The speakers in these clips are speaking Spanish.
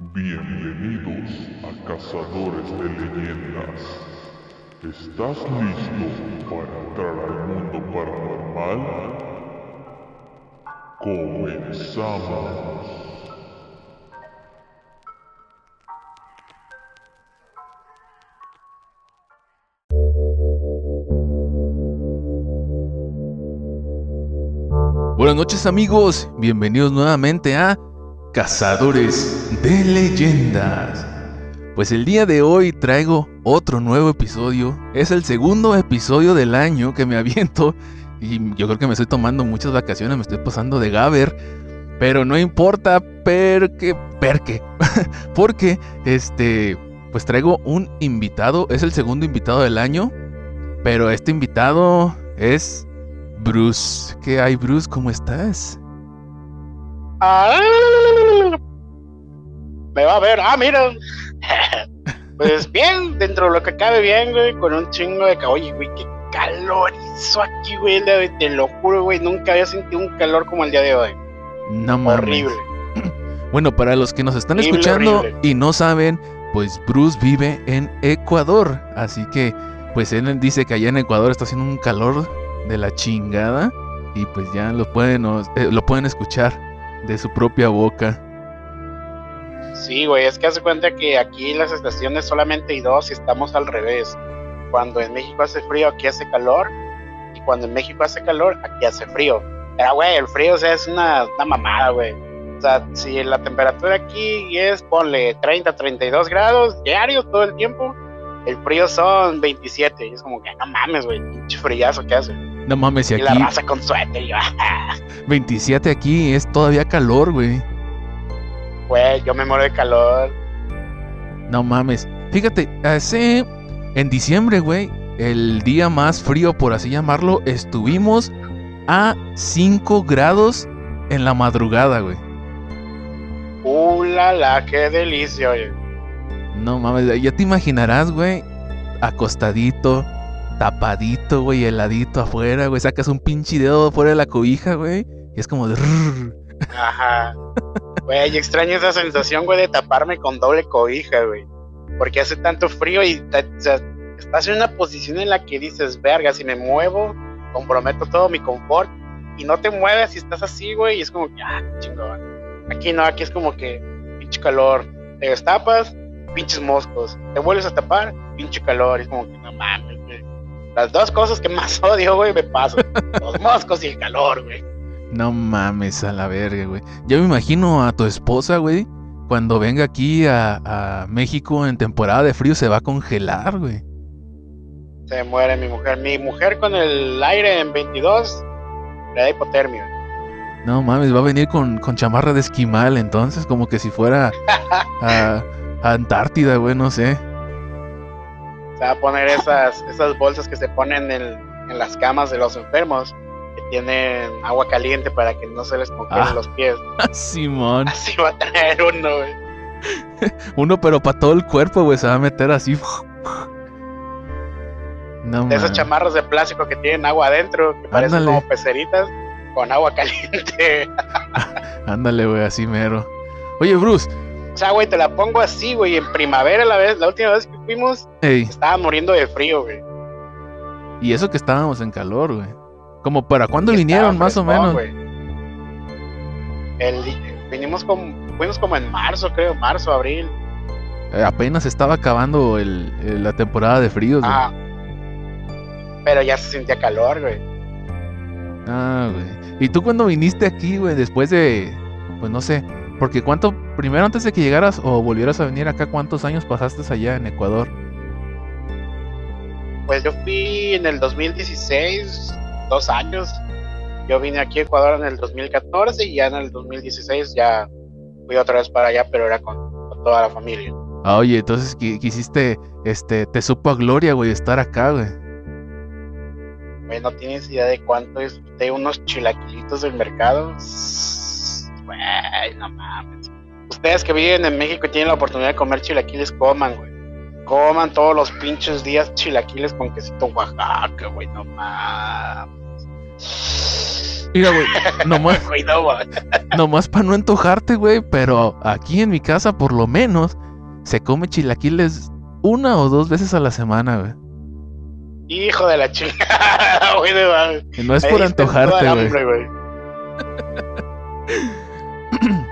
Bienvenidos a Cazadores de Leyendas. ¿Estás listo para entrar al mundo paranormal? Comenzamos. Buenas noches amigos, bienvenidos nuevamente a Cazadores de Leyendas. Pues el día de hoy traigo otro nuevo episodio. Es el segundo episodio del año que me aviento y yo creo que me estoy tomando muchas vacaciones, me estoy pasando de Gaber. Pero no importa, porque, porque, porque, este, pues traigo un invitado, es el segundo invitado del año, pero este invitado es Bruce. ¿Qué hay, Bruce? ¿Cómo estás? Ah, me va a ver. Ah, mira. pues bien, dentro de lo que cabe bien, güey, con un chingo de calor. Oye, güey, qué calor hizo aquí, güey. Te lo juro, güey. Nunca había sentido un calor como el día de hoy. No mames. Horrible. Bueno, para los que nos están Horrible, escuchando horrible. y no saben, pues Bruce vive en Ecuador. Así que, pues él dice que allá en Ecuador está haciendo un calor de la chingada. Y pues ya lo pueden, eh, lo pueden escuchar de su propia boca. Sí, güey, es que hace cuenta que aquí las estaciones solamente hay dos y estamos al revés. Cuando en México hace frío, aquí hace calor. Y cuando en México hace calor, aquí hace frío. Pero, güey, el frío, o sea, es una, una mamada, güey. O sea, si la temperatura aquí es, ponle 30, 32 grados diarios todo el tiempo, el frío son 27. Y es como que, no mames, güey, pinche frillazo que hace. No mames, y Y la aquí raza con suéter, yo, 27 aquí es todavía calor, güey. Güey, yo me muero de calor. No mames. Fíjate, hace en diciembre, güey, el día más frío, por así llamarlo, estuvimos a 5 grados en la madrugada, güey. ¡Uh, la, la, qué delicia, oye! No mames, ya te imaginarás, güey, acostadito, tapadito, güey, heladito afuera, güey, sacas un pinche dedo fuera de la cobija, güey, y es como de... Ajá. Güey, extraño esa sensación, güey, de taparme con doble cobija, güey. Porque hace tanto frío y estás en una posición en la que dices, verga, si me muevo, comprometo todo mi confort. Y no te mueves y estás así, güey, y es como que, ah, chingón. Aquí no, aquí es como que, pinche calor. Te destapas, pinches moscos. Te vuelves a tapar, pinche calor. Y es como que, no mames, güey. Las dos cosas que más odio, güey, me pasan. Los moscos y el calor, güey. No mames a la verga, güey. Yo me imagino a tu esposa, güey, cuando venga aquí a, a México en temporada de frío se va a congelar, güey. Se muere mi mujer. Mi mujer con el aire en 22 le da hipotermia. No mames, va a venir con, con chamarra de esquimal, entonces, como que si fuera a, a Antártida, güey, no sé. Se va a poner esas, esas bolsas que se ponen en, en las camas de los enfermos, que tienen agua caliente para que no se les congelen Ah. los pies. Simón. Así va a traer uno, güey. Uno, pero para todo el cuerpo, güey, se va a meter así. No De esas chamarras de plástico que tienen agua adentro, que parecen como peceritas, con agua caliente. Ándale, güey, así mero. Oye, Bruce, o sea, güey, te la pongo así, güey. En primavera, la vez, la última vez que fuimos, ey, estaba muriendo de frío, güey. y eso que estábamos en calor, güey. Como para cuándo vinieron, más o menos. El, vinimos como, fuimos como en marzo, creo, marzo, abril. Eh, apenas estaba acabando el- el- la temporada de fríos. Ah. Pero ya se sentía calor, güey. Ah, güey. ¿Y tú cuando viniste aquí, güey, después de, pues no sé, porque cuánto, primero antes de que llegaras o volvieras a venir acá, ¿cuántos años pasaste allá en Ecuador? Pues yo fui en el 2016, dos años. Yo vine aquí a Ecuador en el 2014 y ya en el 2016 ya fui otra vez para allá, pero era con, con toda la familia. Ah, oye, entonces qui- quisiste, este, te supo a gloria, güey, estar acá, güey. Güey, no tienes idea de cuánto disfruté unos chilaquilitos del mercado. Güey, no mames. Ustedes que viven en México y tienen la oportunidad de comer chilaquiles, coman, güey. Coman todos los pinches días chilaquiles con quesito Oaxaca, güey, no mames. Mira, güey, nomás, nomás para no antojarte, güey, pero aquí en mi casa, por lo menos, se come chilaquiles una o dos veces a la semana, güey. Hijo de la chingada, güey, de no es por antojarte, güey.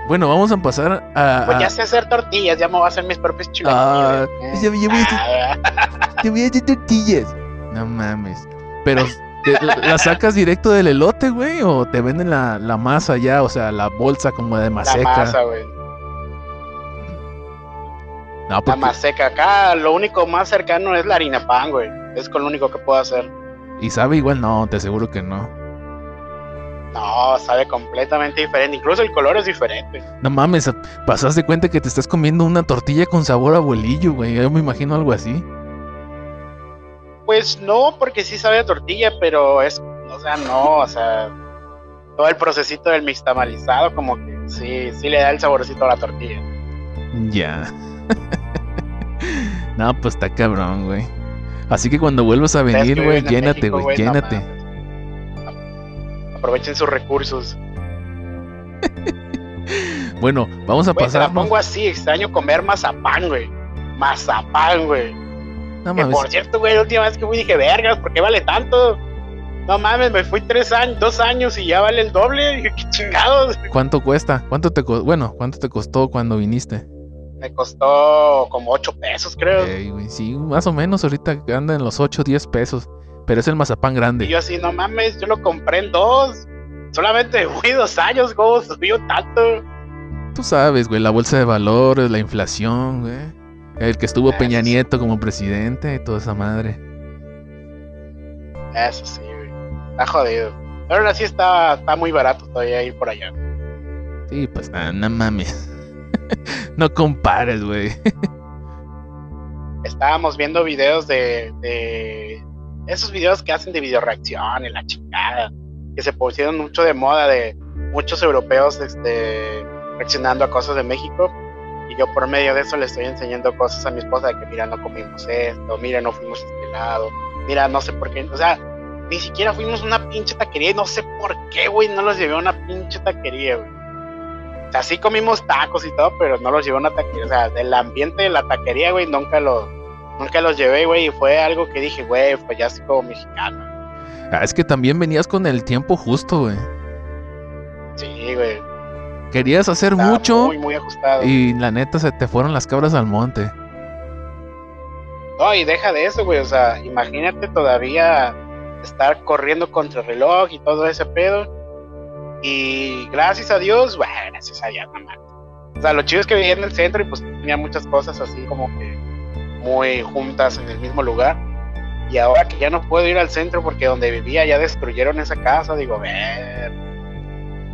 Bueno, vamos a pasar a. Pues ya sé hacer tortillas, ya me voy a hacer mis propios Ah, chilaquiles. ya- ya voy a hacer- Ah, Te voy a hacer tortillas. No mames. Pero, ¿te- la, la sacas directo del elote, güey? ¿O te venden la, la masa ya? O sea, la bolsa como de La maseca. masa, güey. No, La porque- maseca. Acá lo único más cercano es la harina pan, güey. Es con lo único que puedo hacer. Y sabe igual, no, te aseguro que no. No, sabe completamente diferente. Incluso el color es diferente. No mames, pasas de cuenta que te estás comiendo una tortilla con sabor a abuelillo, güey. Yo me imagino algo así. Pues no, porque sí sabe a tortilla, pero es, o sea, no, o sea, todo el procesito del mixtamalizado como que sí, sí le da el saborcito a la tortilla. Ya. no, pues está cabrón, güey. Así que cuando vuelvas a venir, güey, llénate, güey, llénate. Aprovechen sus recursos. Bueno, vamos a Güey, te la pongo así, extraño comer mazapán, güey. Mazapán, güey. No Que mames. por cierto, güey, la última vez que fui dije, vergas, ¿por qué vale tanto? No mames, me fui tres años, dos años y ya vale el doble. Dije, qué chingados. ¿Cuánto cuesta? ¿Cuánto te bueno, cuánto te costó cuando viniste? Me costó como ocho pesos, creo. Güey, sí, más o menos ahorita anda en los 8 10 pesos. Pero es el mazapán Y grande. yo así, no mames, yo lo compré en dos. Solamente fui dos años, ¿cómo subió tanto? Tú sabes, güey, la bolsa de valores, la inflación, güey. El que estuvo Ah, Peña sí. Nieto como presidente y toda esa madre. Eso sí, güey. Está jodido. Pero ahora sí está, está muy barato todavía ir por allá. Sí, pues nada, no mames. no compares, güey. Estábamos viendo videos de, de esos videos que hacen de videoreacción y la chingada. Que se pusieron mucho de moda de muchos europeos este, reaccionando a cosas de México. Y yo por medio de eso le estoy enseñando cosas a mi esposa de que mira, no comimos esto, mira, no fuimos a este lado, mira, no sé por qué. O sea, ni siquiera fuimos a una pinche taquería y no sé por qué, güey, no los llevé a una pinche taquería, güey. O sea, sí comimos tacos y todo, pero no los llevé a una taquería. O sea, del ambiente de la taquería, güey, nunca lo, nunca los llevé, güey, y fue algo que dije, güey, pues ya soy como mexicano. Ah, es que también venías con el tiempo justo, güey. Sí, güey. Querías hacer mucho Muy, muy ajustado. y la neta se te fueron las cabras al monte. No, y deja de eso, güey. O sea, imagínate todavía estar corriendo contra el reloj y todo ese pedo. Y gracias a Dios, bueno, gracias a Dios, mamá. O sea, lo chido es que vivía en el centro y pues tenía muchas cosas así como que muy juntas en el mismo lugar. Y ahora que ya no puedo ir al centro porque donde vivía ya destruyeron esa casa, digo, ver.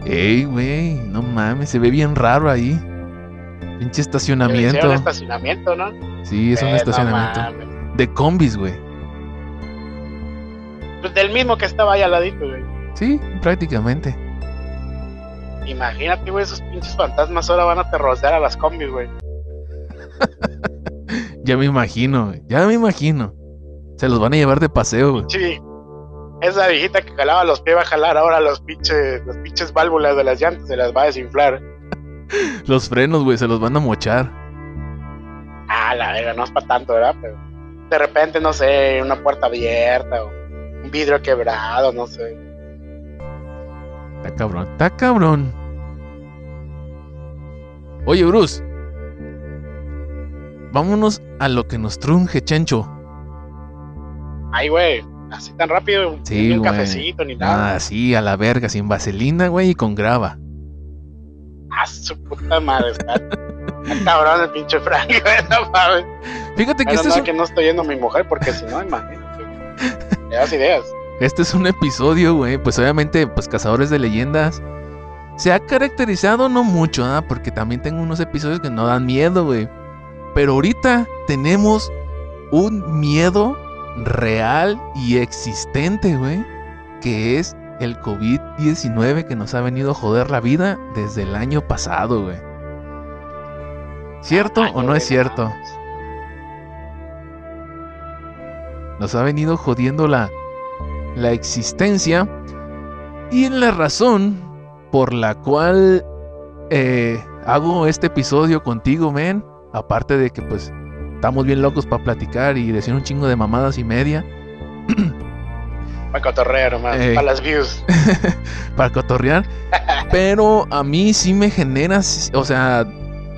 Ey, güey, no mames, se ve bien raro ahí. Pinche Un estacionamiento. estacionamiento, ¿no? Sí, es un Eh, estacionamiento. De combis, güey. Pues del mismo que estaba ahí al ladito, güey. Sí, prácticamente. Imagínate, güey, esos pinches fantasmas ahora van a aterrorizar a las combis, güey. Ya me imagino, güey. Ya me imagino. Se los van a llevar de paseo, güey. Sí. Esa viejita que jalaba los pies va a jalar ahora los pinches, los pinches válvulas de las llantas, se las va a desinflar. Los frenos, güey, se los van a mochar. Ah, la verga, no es para tanto, ¿verdad? Pero de repente, no sé, una puerta abierta o un vidrio quebrado, no sé. Está cabrón, está cabrón. Oye, Bruce. Vámonos a lo que nos trunje, Chencho. Ay, güey, así tan rápido, Sí, ni un cafecito ni nada. Ah, sí, a la verga, sin vaselina, güey, y con grava. Ah, su puta madre, está, está cabrón el pinche Frank, no mames. Fíjate que Menos este es, mal un, que no estoy yendo a mi mujer, porque si no, imagínate. Me das ideas. este es un episodio, güey. Pues obviamente, pues Cazadores de Leyendas. Se ha caracterizado no mucho, ¿ah? Porque también tengo unos episodios que no dan miedo, güey. Pero ahorita tenemos un miedo real y existente, güey. Que es el COVID-19 que nos ha venido a joder la vida desde el año pasado, güey. ¿Cierto o no es cierto? Nos ha venido jodiendo la, la existencia. Y la razón por la cual eh, hago este episodio contigo, men, aparte de que pues estamos bien locos para platicar y decir un chingo de mamadas y media. Para cotorrear, man, Eh. para las views. para cotorrear. Pero a mí sí me genera, o sea,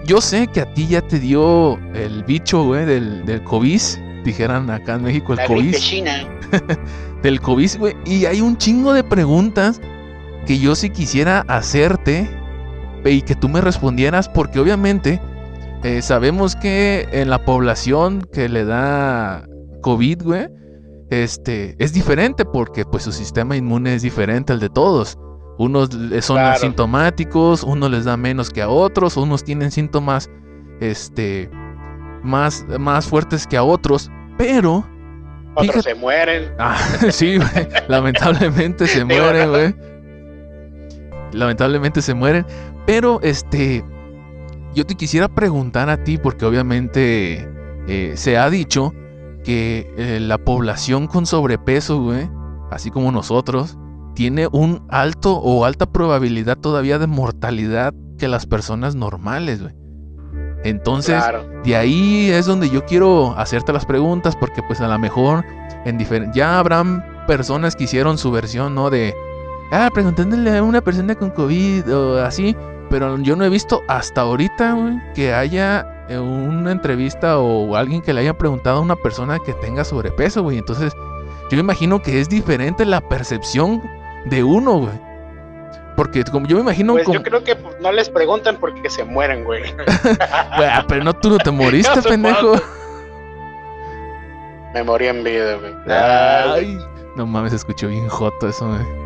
yo sé que a ti ya te dio el bicho, güey, del, del COVID. Dijeran acá en México el La COVID. gripe china. Del COVID, güey. Y hay un chingo de preguntas que yo sí quisiera hacerte y que tú me respondieras, porque obviamente eh, sabemos que en la población que le da COVID, güey, este, es diferente porque pues su sistema inmune es diferente al de todos. Unos son Claro. asintomáticos, unos les da menos que a otros, unos tienen síntomas este, más, más fuertes que a otros, pero Otros Fíjate- se mueren. Ah, sí, güey. Lamentablemente se mueren, güey. Lamentablemente se mueren. Pero, este. Yo te quisiera preguntar a ti, porque obviamente eh, se ha dicho que eh, la población con sobrepeso, güey, así como nosotros, tiene un alto o alta probabilidad todavía de mortalidad que las personas normales, güey. Entonces, claro. de ahí es donde yo quiero hacerte las preguntas porque pues a lo mejor en ya habrán personas que hicieron su versión, ¿no? De, ah, preguntándole a una persona con COVID o así, pero yo no he visto hasta ahorita, güey, que haya eh, una entrevista o alguien que le haya preguntado a una persona que tenga sobrepeso, güey. Entonces, yo me imagino que es diferente la percepción de uno, güey. Porque como yo me imagino Pues como... yo creo que no les preguntan porque se mueren, güey. Güey, ah, pero no, tú no te moriste, pendejo. Me morí en vida, güey. Ay, no mames, escuchó bien joto eso, güey.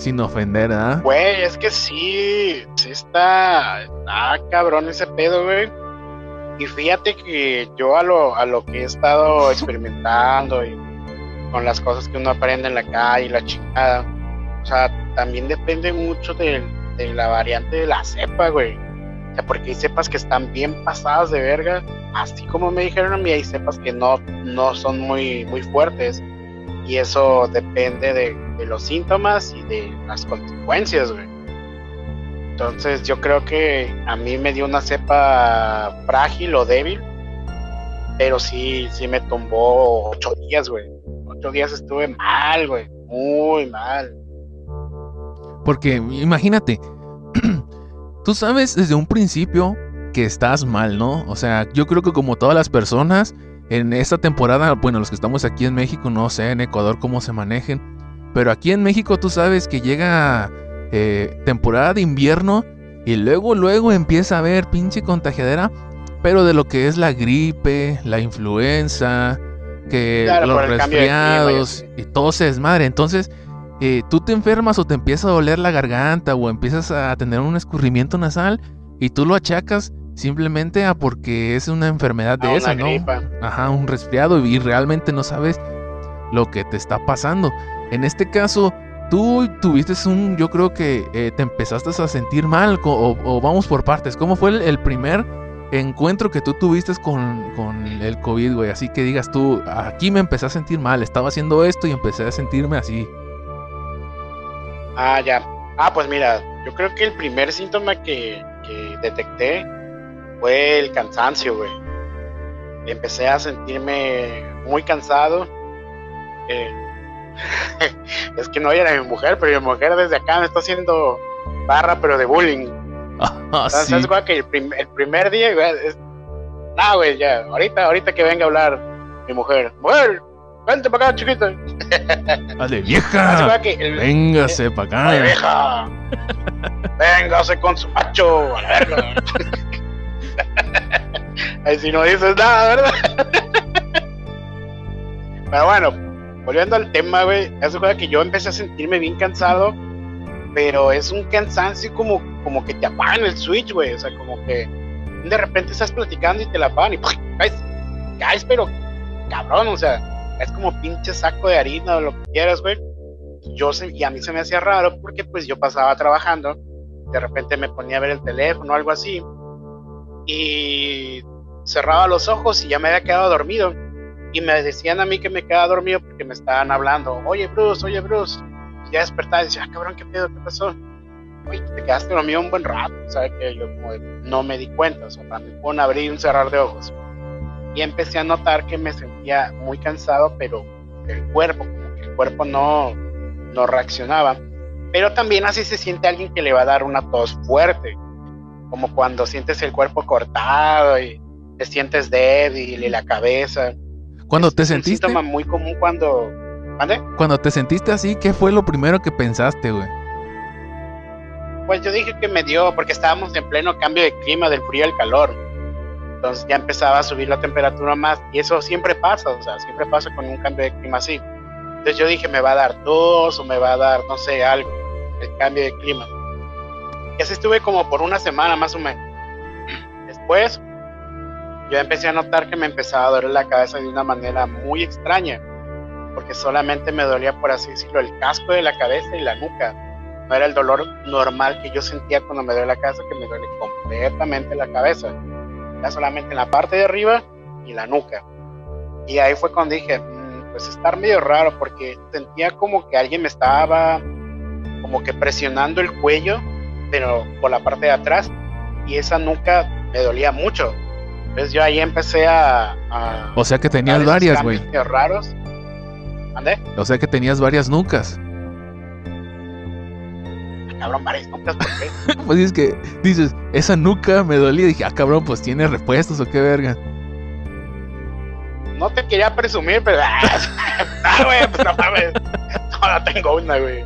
Sin ofender, ¿ah? Güey, es que sí, sí está, está cabrón ese pedo, güey. Y fíjate que yo a lo, a lo que he estado experimentando y con las cosas que uno aprende en la calle y la chingada, o sea, también depende mucho de, de la variante de la cepa, güey. O sea, porque hay cepas que están bien pasadas de verga, así como me dijeron a mí, hay cepas que no, no son muy, muy fuertes. Y eso depende de, de los síntomas y de las consecuencias, güey. Entonces yo creo que a mí me dio una cepa frágil o débil, pero sí, sí me tumbó ocho días, güey. Ocho días estuve mal, güey. Muy mal. Porque imagínate, tú sabes desde un principio que estás mal, ¿no? O sea, yo creo que como todas las personas, en esta temporada, bueno, los que estamos aquí en México, no sé en Ecuador cómo se manejen, pero aquí en México tú sabes que llega eh, temporada de invierno y luego, luego empieza a haber pinche contagiadera, pero de lo que es la gripe, la influenza, que Claro, los clima resfriados y todo se desmadre. Entonces, eh, tú te enfermas o te empieza a doler la garganta o empiezas a tener un escurrimiento nasal y tú lo achacas simplemente a porque es una enfermedad de A esa, una ¿no? gripa. Ajá, un resfriado y realmente no sabes lo que te está pasando. En este caso, tú tuviste un, yo creo que eh, te empezaste a sentir mal o, vamos por partes. ¿Cómo fue el, el primer encuentro que tú tuviste con, con el COVID, güey? Así que digas tú, aquí me empecé a sentir mal, estaba haciendo esto y empecé a sentirme así. Ah, ya. Ah, pues mira, yo creo que el primer síntoma que, que detecté fue el cansancio, güey. Empecé a sentirme muy cansado. Eh, es que no era mi mujer, pero mi mujer desde acá me está haciendo barra, pero de bullying. Ah, Entonces, sí. que el, prim- el primer día, güey, es... No, güey, ya, ahorita, ahorita que venga a hablar mi mujer. Mujer, vente para acá, chiquita. Dale, vieja. igual que el, Véngase para Ay, acá. vieja. Véngase con su macho. A la verga. Ahí si no dices nada, ¿verdad? Pero bueno, volviendo al tema, güey. Es verdad que yo empecé a sentirme bien cansado. Pero es un cansancio como, como que te apagan el switch, güey. O sea, como que de repente estás platicando y te la apagan y caes, caes, pero cabrón, o sea, es como pinche saco de harina o lo que quieras, güey yo se- y a mí se me hacía raro porque pues yo pasaba trabajando, de repente me ponía a ver el teléfono o algo así y cerraba los ojos y ya me había quedado dormido y me decían a mí que me quedaba dormido porque me estaban hablando, oye Bruce, oye Bruce, ya despertaba y decía, ah, cabrón, ¿qué pedo? ¿Qué pasó? Oye, te quedaste dormido un buen rato, ¿sabes? Que yo como no me di cuenta, o sea, me pone a abrir y un cerrar de ojos. Y empecé a notar que me sentía muy cansado, pero el cuerpo, como que el cuerpo no, no reaccionaba. Pero también así se siente alguien que le va a dar una tos fuerte, como cuando sientes el cuerpo cortado y te sientes débil y la cabeza. Cuando te sentiste. Es un síntoma muy común cuando. ¿Mande? Cuando te sentiste así, ¿qué fue lo primero que pensaste, güey? Pues yo dije que me dio, porque estábamos en pleno cambio de clima, del frío al calor. Entonces ya empezaba a subir la temperatura más, y eso siempre pasa, o sea, siempre pasa con un cambio de clima así. Entonces yo dije, me va a dar tos o me va a dar, no sé, algo, el cambio de clima. Y así estuve como por una semana más o menos. Después, yo empecé a notar que me empezaba a doler la cabeza de una manera muy extraña, porque solamente me dolía, por así decirlo, el casco de la cabeza y la nuca. No era el dolor normal que yo sentía cuando me duele la cabeza, que me duele completamente la cabeza. Era solamente en la parte de arriba y la nuca. Y ahí fue cuando dije, mm, pues estar medio raro, porque sentía como que alguien me estaba como que presionando el cuello, pero por la parte de atrás, y esa nuca me dolía mucho entonces yo ahí empecé a... o sea que tenías varias, güey. raros. ¿Ande? O sea que tenías varias nucas. Ah, cabrón, varias nucas, ¿por qué? pues es que dices, esa nuca me dolía. Dije, ah, cabrón, pues tiene repuestos o qué verga. No te quería presumir, pero. ah, güey, pues no mames. No, tengo una, güey.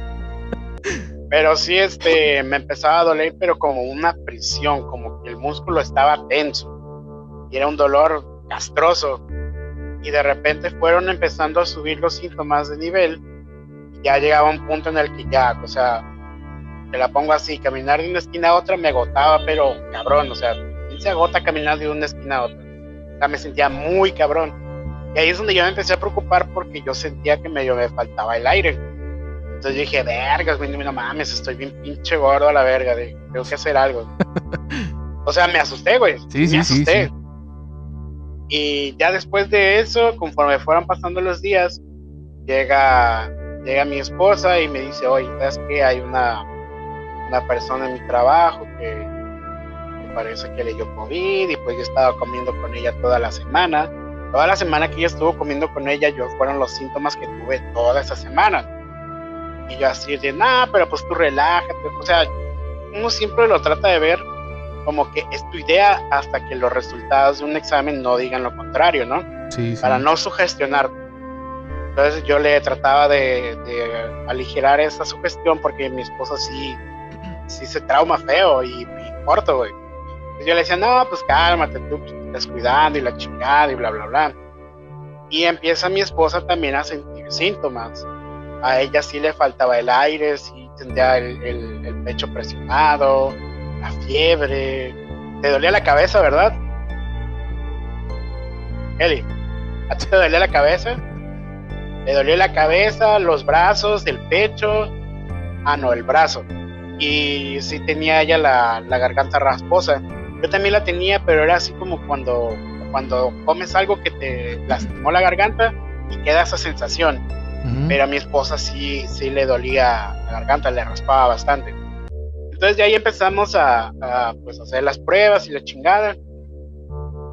Pero sí, este, me empezaba a doler, pero como una prisión, como que el músculo estaba tenso era un dolor castroso. Y de repente fueron empezando a subir los síntomas de nivel. Y ya llegaba un punto en el que ya, o sea, te la pongo así, caminar de una esquina a otra me agotaba, pero cabrón, o sea, ¿quién se agota caminar de una esquina a otra? O sea, me sentía muy cabrón. Y ahí es donde yo me empecé a preocupar porque yo sentía que medio me faltaba el aire. Entonces yo dije, vergas, no mames, estoy bien pinche gordo a la verga, de, tengo que hacer algo. o sea, me asusté, güey. Sí, sí, asusté. sí. Y ya después de eso, conforme fueron pasando los días, llega, llega mi esposa y me dice, oye, ¿sabes qué? Hay una, una persona en mi trabajo que me parece que le dio COVID y pues yo estaba comiendo con ella toda la semana. Toda la semana que ella estuvo comiendo con ella, yo fueron los síntomas que tuve toda esa semana. Y yo así de, nah, pero pues tú relájate. O sea, uno siempre lo trata de ver como que es tu idea hasta que los resultados de un examen no digan lo contrario, ¿no? Sí, Para no sugestionar. Entonces yo le trataba de, aligerar esa sugestión porque mi esposa sí, sí se trauma feo y, y corto, güey. yo le decía, no, pues cálmate, tú estás cuidando y la chingada y bla, bla, bla. Y empieza mi esposa también a sentir síntomas. A ella sí le faltaba el aire, sí tendría el, el pecho presionado, la fiebre. Te dolía la cabeza, ¿verdad? Eli, ¿a ti te dolía la cabeza? Le dolió la cabeza, los brazos, el pecho. Ah, no, el brazo. Y sí tenía ella la, garganta rasposa. Yo también la tenía, pero era así como cuando, cuando comes algo que te lastimó la garganta y queda esa sensación. Pero a mi esposa sí, sí le dolía la garganta, le raspaba bastante. Entonces de ahí empezamos a, pues, hacer las pruebas y la chingada.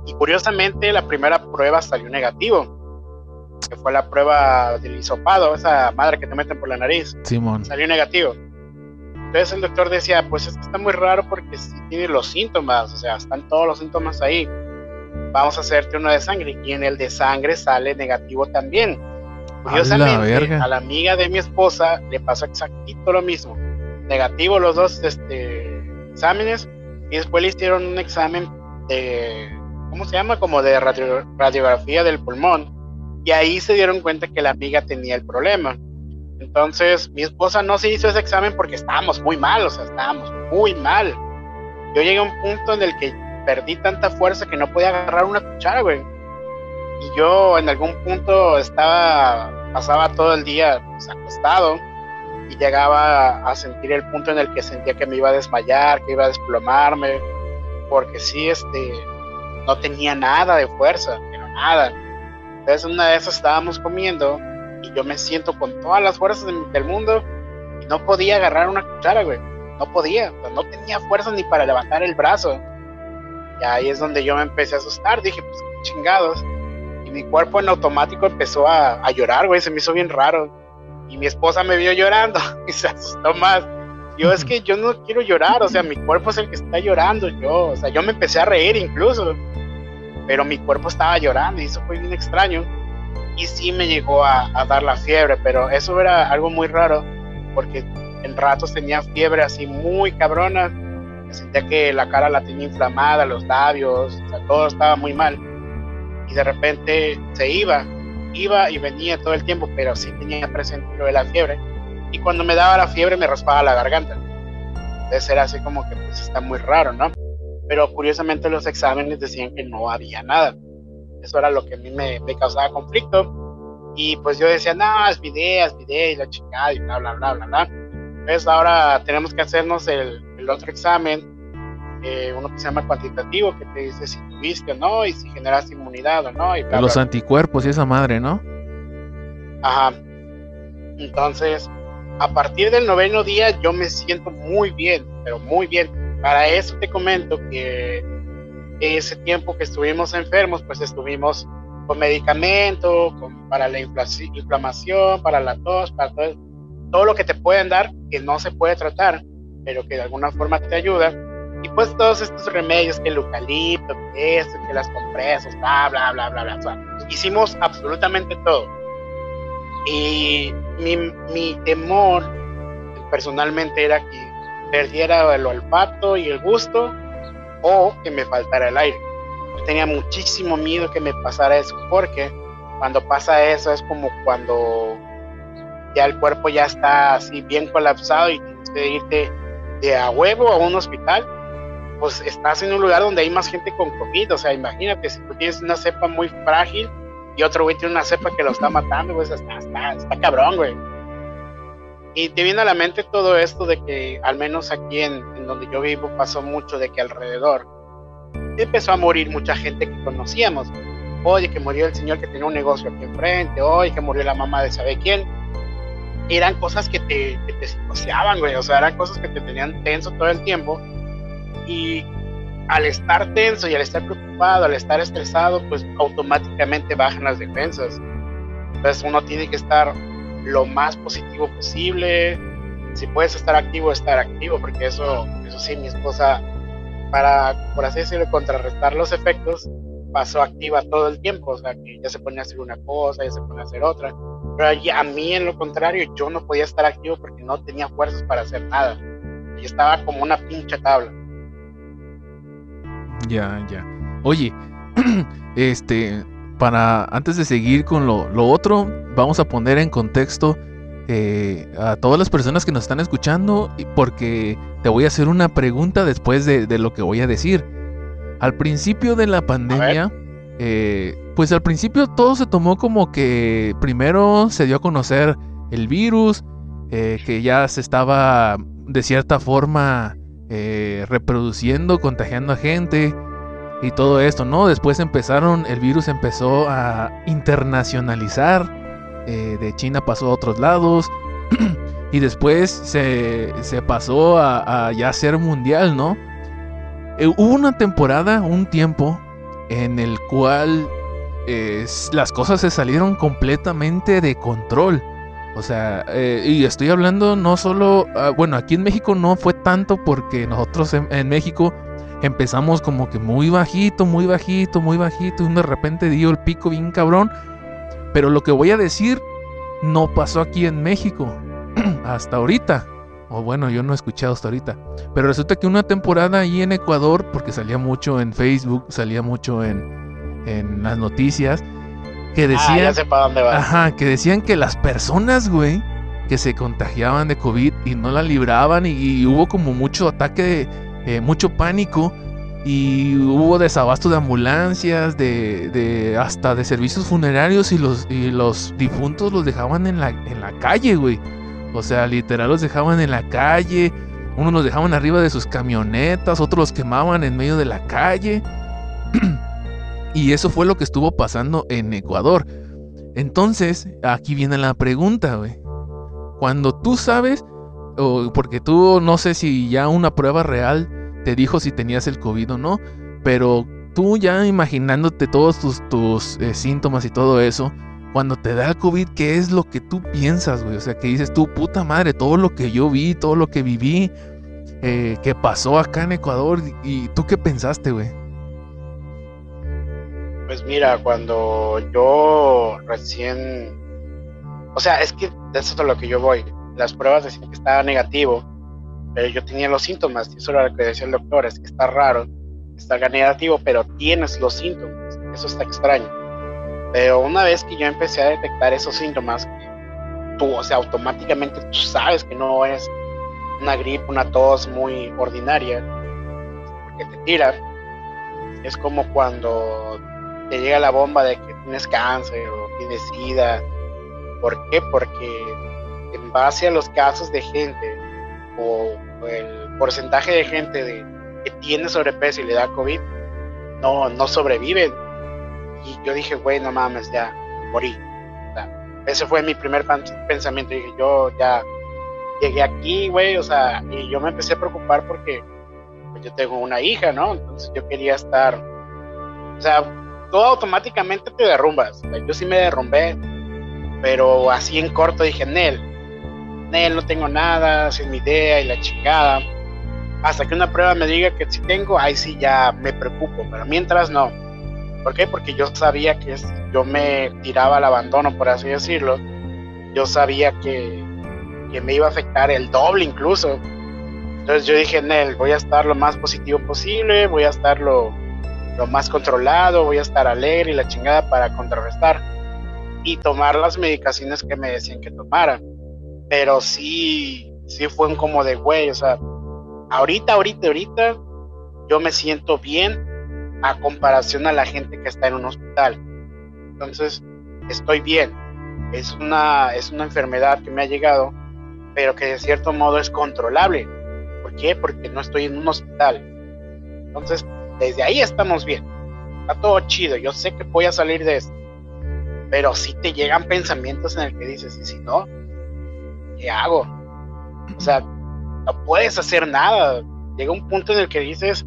Y curiosamente la primera prueba salió negativo, que fue la prueba del hisopado, esa madre que te meten por la nariz. Simón. Salió negativo. Entonces el doctor decía, pues es que está muy raro porque si tiene los síntomas, o sea, están todos los síntomas ahí. Vamos a hacerte uno de sangre. Y en el de sangre sale negativo también. Curiosamente, a la amiga de mi esposa le pasó exactito lo mismo negativo los dos este, exámenes y después le hicieron un examen de, ¿cómo se llama? Como de radiografía del pulmón y ahí se dieron cuenta que la amiga tenía el problema. Entonces mi esposa no se hizo ese examen porque estábamos muy mal, o sea, estábamos muy mal. Yo llegué a un punto en el que perdí tanta fuerza que no podía agarrar una cuchara, güey. Y yo en algún punto estaba, pasaba todo el día pues, acostado y llegaba a sentir el punto en el que sentía que me iba a desmayar, que iba a desplomarme, porque sí, este, no tenía nada de fuerza, pero nada. Entonces una de estábamos comiendo y yo me siento con todas las fuerzas del mundo y no podía agarrar una cuchara, güey. No podía, no tenía fuerza ni para levantar el brazo. Y ahí es donde yo me empecé a asustar. Dije, pues chingados. Y mi cuerpo en automático empezó a, a llorar, güey. Se me hizo bien raro. Y mi esposa me vio llorando y se asustó más. Yo es que yo no quiero llorar, o sea, mi cuerpo es el que está llorando. Yo, o sea, yo me empecé a reír incluso. Pero mi cuerpo estaba llorando y eso fue bien extraño. Y sí me llegó a, a dar la fiebre, pero eso era algo muy raro porque en ratos tenía fiebre así muy cabrona sentía que la cara la tenía inflamada, los labios, o sea, todo estaba muy mal. Y de repente se iba, iba y venía todo el tiempo, pero sí tenía presente lo de la fiebre. Y cuando me daba la fiebre me raspaba la garganta. Entonces era así como que pues está muy raro, ¿no? Pero curiosamente los exámenes decían que no había nada. Eso era lo que a mí me, me causaba conflicto. Y pues yo decía, no, es video, es video, y la chingada, y bla, bla, bla, bla, bla. Entonces ahora tenemos que hacernos el, el otro examen, eh, uno que se llama cuantitativo, que te dice si tuviste o no y si generaste inmunidad o no. Y bla, Los bla. anticuerpos y esa madre, ¿no? Ajá. Entonces, a partir del noveno día yo me siento muy bien, pero muy bien. Para eso te comento que ese tiempo que estuvimos enfermos, pues estuvimos con medicamento, con, para la inflamación, para la tos, para todo, todo lo que te pueden dar que no se puede tratar, pero que de alguna forma te ayuda. Y pues todos estos remedios, que el eucalipto, que esto, que las compresas, bla, bla, bla, bla, bla. Hicimos absolutamente todo. Y mi, mi temor personalmente era que perdiera el olfato y el gusto o que me faltara el aire. Yo tenía muchísimo miedo que me pasara eso porque cuando pasa eso es como cuando ya el cuerpo ya está así bien colapsado y tienes que irte de a huevo a un hospital, pues estás en un lugar donde hay más gente con COVID, o sea, imagínate, si tú tienes una cepa muy frágil y otro güey tiene una cepa que lo está matando, pues está, está, está cabrón, güey. Y te viene a la mente todo esto de que, al menos aquí en, donde yo vivo, pasó mucho de que alrededor empezó a morir mucha gente que conocíamos. Oye, que murió el señor que tenía un negocio aquí enfrente, oye, que murió la mamá de sabe quién. Eran cosas que te, que te güey, o sea, eran cosas que te tenían tenso todo el tiempo. Y al estar tenso y al estar preocupado, al estar estresado, pues automáticamente bajan las defensas. Entonces uno tiene que estar lo más positivo posible. Si puedes estar activo, estar activo, porque eso, eso sí, mi esposa, para, por así decirlo, contrarrestar los efectos, pasó activa todo el tiempo. O sea, que ya se ponía a hacer una cosa, ya se ponía a hacer otra. Pero a mí, en lo contrario, yo no podía estar activo porque no tenía fuerzas para hacer nada. Yo estaba como una pinche tabla. Ya, ya. Oye, este, para antes de seguir con lo, lo otro, vamos a poner en contexto eh, a todas las personas que nos están escuchando, porque te voy a hacer una pregunta después de, de lo que voy a decir. Al principio de la pandemia, eh, pues al principio todo se tomó como que primero se dio a conocer el virus, eh, que ya se estaba de cierta forma eh, reproduciendo, contagiando a gente y todo esto, ¿no? Después empezaron, el virus empezó a internacionalizar, eh, de China pasó a otros lados y después se, se pasó a, ya ser mundial, ¿no? Eh, hubo una temporada, un tiempo, en el cual las cosas se salieron completamente de control. O sea, eh, y estoy hablando no solo, ah, bueno, aquí en México no fue tanto porque nosotros en, México empezamos como que muy bajito, muy bajito, muy bajito, y de repente dio el pico bien cabrón. Pero lo que voy a decir no pasó aquí en México hasta ahorita. O bueno, yo no he escuchado hasta ahorita. Pero resulta que una temporada ahí en Ecuador, porque salía mucho en Facebook, salía mucho en, en las noticias, que Ah, decían... ya sé para dónde vas. Ajá, que decían que las personas, güey, que se contagiaban de COVID y no la libraban y, y hubo como mucho ataque, eh, mucho pánico y hubo desabasto de ambulancias, de, de hasta de servicios funerarios y los, y los difuntos los dejaban en la, en la calle, güey. O sea, literal los dejaban en la calle, unos los dejaban arriba de sus camionetas, otros los quemaban en medio de la calle. y eso fue lo que estuvo pasando en Ecuador. Entonces, aquí viene la pregunta, güey. Cuando tú sabes, o porque tú no sé si ya una prueba real te dijo si tenías el COVID o no, pero tú ya imaginándote todos tus, eh, síntomas y todo eso, cuando te da el COVID, ¿qué es lo que tú piensas, güey? O sea, que dices tú, puta madre, todo lo que yo vi, todo lo que viví, eh, que pasó acá en Ecuador, ¿y tú qué pensaste, güey? Pues mira, cuando yo recién, o sea, es que eso es lo que yo voy. Las pruebas decían que estaba negativo, pero yo tenía los síntomas, y eso era lo que decía el doctor, es que está raro, está negativo, pero tienes los síntomas, eso está extraño. Pero una vez que yo empecé a detectar esos síntomas, tú, o sea, automáticamente tú sabes que no es una gripe, una tos muy ordinaria, porque te tira. Es como cuando te llega la bomba de que tienes cáncer o tienes sida. ¿Por qué? Porque en base a los casos de gente o el porcentaje de gente de, que tiene sobrepeso y le da COVID, no, no sobreviven. Y yo dije, güey, no mames, ya morí. ese fue mi primer pensamiento. Dije, yo ya llegué aquí, güey, o sea, y yo me empecé a preocupar porque pues, yo tengo una hija, ¿no? Entonces yo quería estar, o sea, todo automáticamente te derrumbas. yo sí me derrumbé, pero así en corto dije, Nel, Nel, no tengo nada, sin mi idea y la chingada. Hasta que una prueba me diga que sí tengo, ahí sí ya me preocupo, pero mientras no. ¿Por qué? Porque yo sabía que yo me tiraba al abandono, por así decirlo. Yo sabía que que me iba a afectar el doble incluso. Entonces yo dije, Nel, voy a estar lo más positivo posible, voy a estar lo, más controlado, voy a estar alegre y la chingada para contrarrestar y tomar las medicaciones que me decían que tomara. Pero sí, sí fue un como de güey, o sea, ahorita, ahorita, ahorita, yo me siento bien a comparación a la gente que está en un hospital. Entonces, estoy bien. Es una, es una enfermedad que me ha llegado pero que de cierto modo es controlable. ¿Por qué? Porque no estoy en un hospital. Entonces, desde ahí estamos bien. Está todo chido. Yo sé que voy a salir de esto. Pero si te llegan pensamientos en el que dices, ¿y si no? ¿Qué hago? O sea, no puedes hacer nada. Llega un punto en el que dices,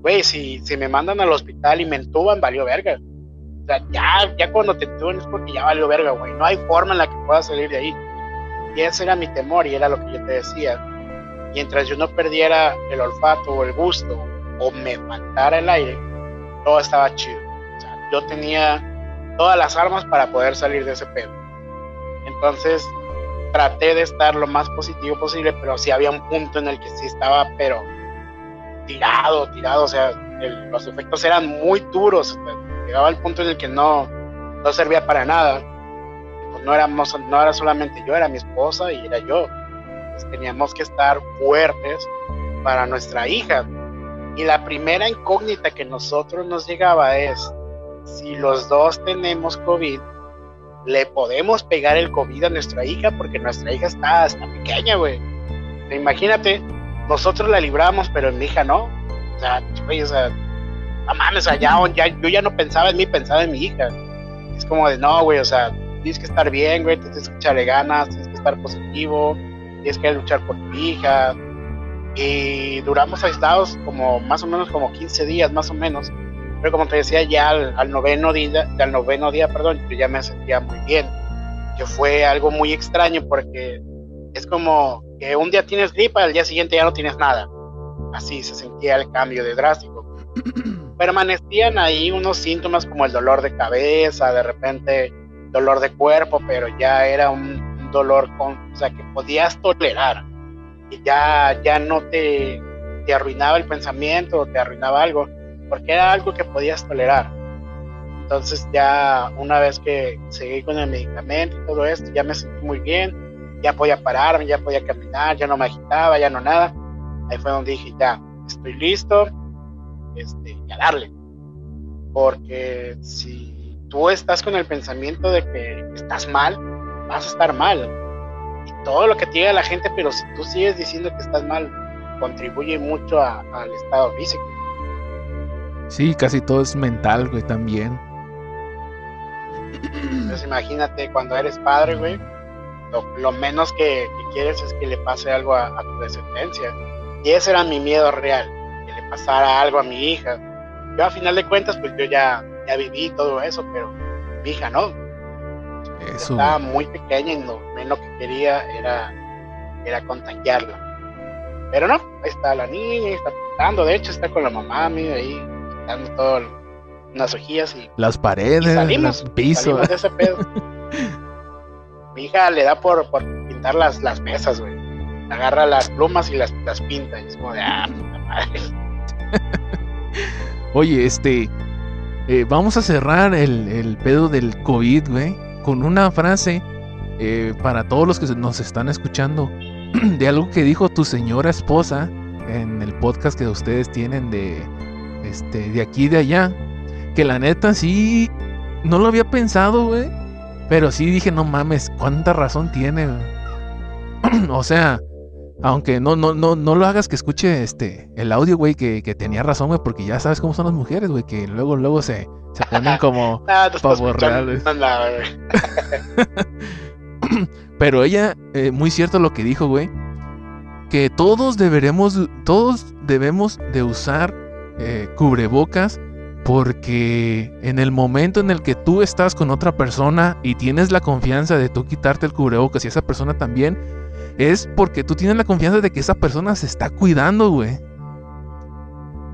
güey, si, si me mandan al hospital y me entuban, valió verga. O sea, ya, ya cuando te entuban es porque ya valió verga, güey. No hay forma en la que puedas salir de ahí. Y ese era mi temor y era lo que yo te decía. Mientras yo no perdiera el olfato o el gusto o me faltara el aire, todo estaba chido. O sea, yo tenía todas las armas para poder salir de ese pedo. Entonces traté de estar lo más positivo posible, pero sí había un punto en el que sí estaba, pero tirado, tirado, o sea, los efectos eran muy duros. llegaba al punto en el que no, no servía para nada pues no éramos, no era solamente yo, era mi esposa y era yo. teníamos que estar fuertes para nuestra hija. Y la primera incógnita que nosotros nos llegaba es, si los dos tenemos COVID, ¿le podemos pegar el COVID a nuestra hija? Porque nuestra hija está, está pequeña, güey. Imagínate, nosotros la libramos, pero mi hija no. O sea, güey, o sea, no mames, o ya, yo ya no pensaba en mí, pensaba en mi hija. Es como de, no, güey, o sea, tienes que estar bien, güey, tienes que echarle ganas, tienes que estar positivo, tienes que luchar por tu hija. Y duramos aislados como más o menos como 15 días, más o menos. Pero como te decía, ya al, noveno día, al noveno día, perdón, yo ya me sentía muy bien. Que fue algo muy extraño porque es como que un día tienes gripa, al día siguiente ya no tienes nada. Así se sentía el cambio de drástico. Permanecían ahí unos síntomas como el dolor de cabeza, de repente dolor de cuerpo, pero ya era un, dolor con, o sea, que podías tolerar. Y ya, ya no te, te arruinaba el pensamiento o te arruinaba algo, porque era algo que podías tolerar. Entonces ya una vez que seguí con el medicamento y todo esto, ya me sentí muy bien, ya podía pararme, ya podía caminar, ya no me agitaba, ya no nada. Ahí fue donde dije, ya, estoy listo, este, y a darle. Porque si tú estás con el pensamiento de que estás mal, vas a estar mal. Todo lo que te diga la gente, pero si tú sigues diciendo que estás mal, contribuye mucho al estado físico. Sí, casi todo es mental, güey, también. Entonces imagínate cuando eres padre, güey, lo, menos que, quieres es que le pase algo a, a tu descendencia. Y ese era mi miedo real, que le pasara algo a mi hija. Yo a final de cuentas, pues yo ya, ya viví todo eso, pero mi hija no. Eso, Estaba muy pequeña y lo menos que quería era, era contagiarla. Pero no, ahí está la niña, está pintando, de hecho está con la mamá, mira ahí, pintando todo, unas hojillas y Las paredes, y salimos, el piso. salimos de ese pedo. Mi hija le da por, por pintar las, las mesas, güey. Agarra las plumas y las, las pinta. Y es como de, ah, puta madre. Oye, este. eh, vamos a cerrar el, el pedo del COVID, güey, con una frase eh, para todos los que nos están escuchando de algo que dijo tu señora esposa en el podcast que ustedes tienen de este de aquí y de allá. Que la neta sí no lo había pensado, güey. Pero sí dije, no mames, cuánta razón tiene. güey". o sea, aunque no, no, no, no lo hagas que escuche este el audio, güey, que, que tenía razón, güey, porque ya sabes cómo son las mujeres, güey, que luego, luego se, se ponen como. Ah, estás Pavos reales. nada. Pero ella, eh, muy cierto lo que dijo, güey. Que todos deberemos, todos debemos de usar eh, cubrebocas porque en el momento en el que tú estás con otra persona y tienes la confianza de tú quitarte el cubrebocas y esa persona también, es porque tú tienes la confianza de que esa persona se está cuidando, güey.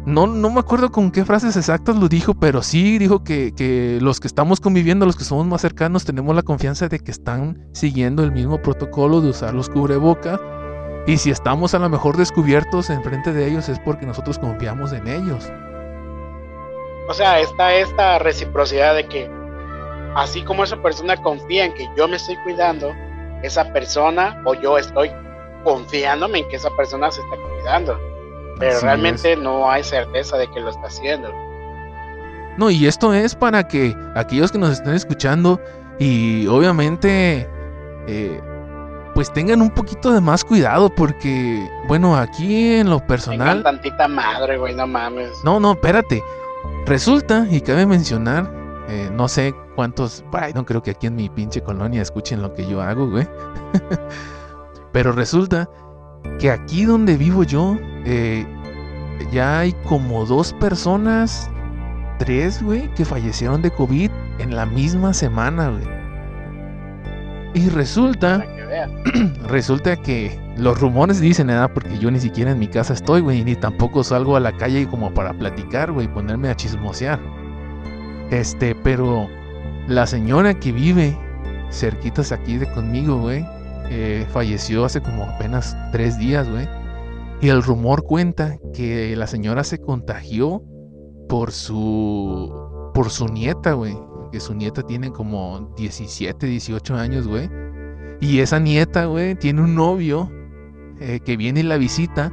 No, no me acuerdo con qué frases exactas lo dijo, pero sí dijo que, que los que estamos conviviendo, los que somos más cercanos, tenemos la confianza de que están siguiendo el mismo protocolo de usar los cubrebocas. Y si estamos a lo mejor descubiertos enfrente de ellos es porque nosotros confiamos en ellos. O sea, está esta reciprocidad de que así como esa persona confía en que yo me estoy cuidando, esa persona o yo estoy confiándome en que esa persona se está cuidando. Pero Así realmente no hay certeza de que lo está haciendo. No, y esto es para que aquellos que nos estén escuchando y obviamente eh, pues tengan un poquito de más cuidado porque, bueno, aquí en lo Tengan personal... tantita madre, güey, no mames. No, no, espérate. Resulta, y cabe mencionar, eh, no sé cuántos, ay, no creo que aquí en mi pinche colonia escuchen lo que yo hago, güey. Pero resulta que aquí donde vivo yo, eh, ya hay como dos personas, tres, güey, que fallecieron de COVID en la misma semana, güey. Y resulta que resulta que los rumores dicen, ¿verdad? Porque yo ni siquiera en mi casa estoy, güey, ni tampoco salgo a la calle como para platicar, güey, ponerme a chismosear. Este, pero la señora que vive cerquitas aquí de conmigo, güey, eh, falleció hace como apenas tres días, güey. Y el rumor cuenta que la señora se contagió por su por su nieta, güey. Que su nieta tiene como 17, 18 años, güey. Y esa nieta, güey, tiene un novio eh, que viene y la visita.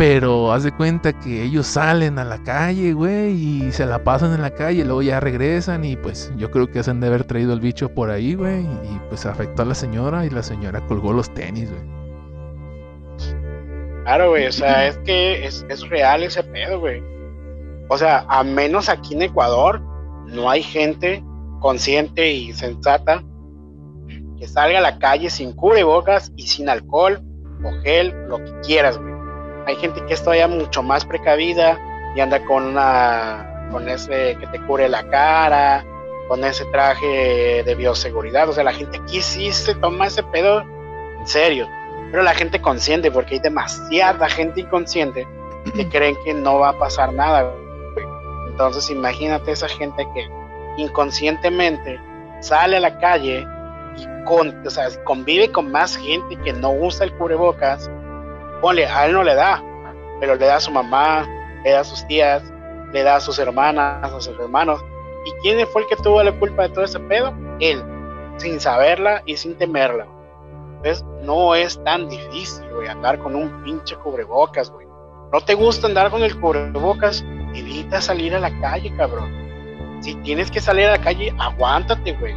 Pero haz de cuenta que ellos salen a la calle, güey, y se la pasan en la calle, luego ya regresan y pues yo creo que se han de haber traído el bicho por ahí, güey, y pues afectó a la señora y la señora colgó los tenis, güey. Claro, güey, o sea, es que es, es real ese pedo, güey. O sea, a menos aquí en Ecuador, no hay gente consciente y sensata que salga a la calle sin cubrebocas y sin alcohol o gel, lo que quieras, güey. Hay gente que es todavía mucho más precavida y anda con una, con ese que te cubre la cara, con ese traje de bioseguridad. O sea, la gente aquí sí se toma ese pedo en serio. Pero la gente consciente, porque hay demasiada gente inconsciente que creen que no va a pasar nada. Entonces imagínate esa gente que inconscientemente sale a la calle y con, o sea, convive con más gente que no usa el cubrebocas. Ponle, a él no le da, pero le da a su mamá, le da a sus tías, le da a sus hermanas, a sus hermanos. ¿Y quién fue el que tuvo la culpa de todo ese pedo? Él, sin saberla y sin temerla. Entonces, no es tan difícil, güey, andar con un pinche cubrebocas, güey. No te gusta andar con el cubrebocas, evita salir a la calle, cabrón. Si tienes que salir a la calle, aguántate, güey.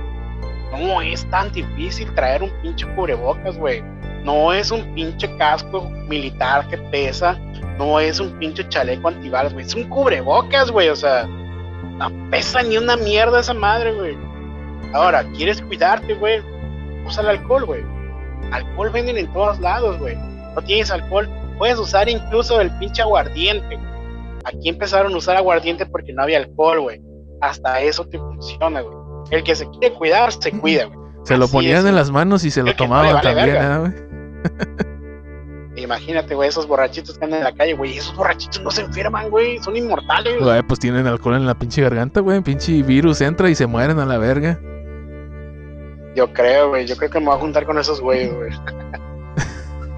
No es tan difícil traer un pinche cubrebocas, güey. No es un pinche casco militar que pesa. No es un pinche chaleco antibalas, güey. Es un cubrebocas, güey. O sea, no pesa ni una mierda esa madre, güey. Ahora, ¿quieres cuidarte, güey? Usa el alcohol, güey. Alcohol venden en todos lados, güey. No tienes alcohol, puedes usar incluso el pinche aguardiente. Aquí empezaron a usar aguardiente porque no había alcohol, güey. Hasta eso te funciona, güey. El que se quiere cuidar, se cuida, güey. Se lo Así ponían es, en las manos y se lo no tomaban vale también. ¿ah, güey? Imagínate, güey, esos borrachitos que andan en la calle, güey. Esos borrachitos no se enferman, güey. Son inmortales. Güey, pues tienen alcohol en la pinche garganta, güey. Pinche virus entra y se mueren a la verga. Yo creo, güey. Yo creo que me voy a juntar con esos güeyes, güey.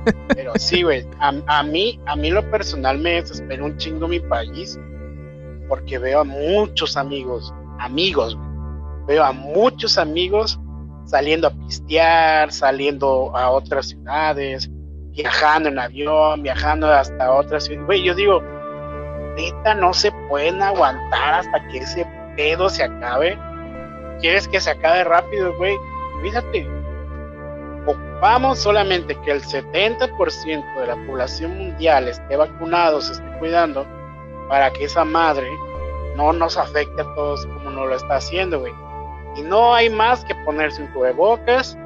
Pero sí, güey. A, a mí, a mí lo personal me desespera un chingo mi país. Porque veo a muchos amigos, amigos, güey. Veo a muchos amigos saliendo a pistear, saliendo a otras ciudades, viajando en avión, viajando hasta otras ciudades. Güey, yo digo, neta, no se pueden aguantar hasta que ese pedo se acabe. ¿Quieres que se acabe rápido, güey? Fíjate, ocupamos solamente que el 70% de la población mundial esté vacunado, se esté cuidando, para que esa madre no nos afecte a todos como no lo está haciendo, güey. Y no hay más que ponerse un cubrebocas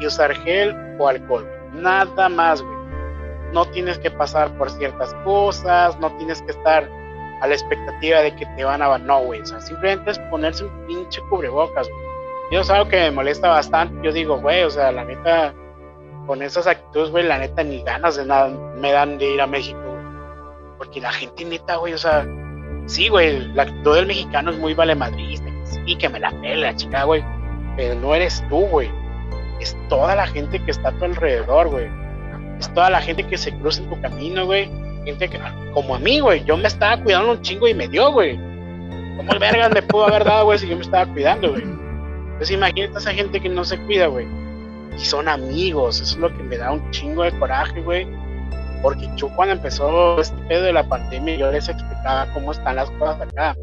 y usar gel o alcohol. Nada más, güey. No tienes que pasar por ciertas cosas, no tienes que estar a la expectativa de que te van a... No, güey. O sea, simplemente es ponerse un pinche cubrebocas, güey. Y eso es algo que me molesta bastante. Yo digo, güey, o sea, la neta, con esas actitudes, güey, la neta ni ganas de nada me dan de ir a México. Porque la gente neta, güey, o sea, sí, güey, la actitud del mexicano es muy valemadrista, sí, que me la pela, la chica, güey. Pero no eres tú, güey. Es toda la gente que está a tu alrededor, güey. Es toda la gente que se cruza en tu camino, güey. Gente que, como a mí, güey, yo me estaba cuidando un chingo y me dio, güey. ¿Cómo el vergas me pudo haber dado, güey, si yo me estaba cuidando, güey? Entonces imagínate a esa gente que no se cuida, güey. Y son amigos, eso es lo que me da un chingo de coraje, güey. Porque yo cuando empezó este pedo de la pandemia, yo les explicaba cómo están las cosas acá.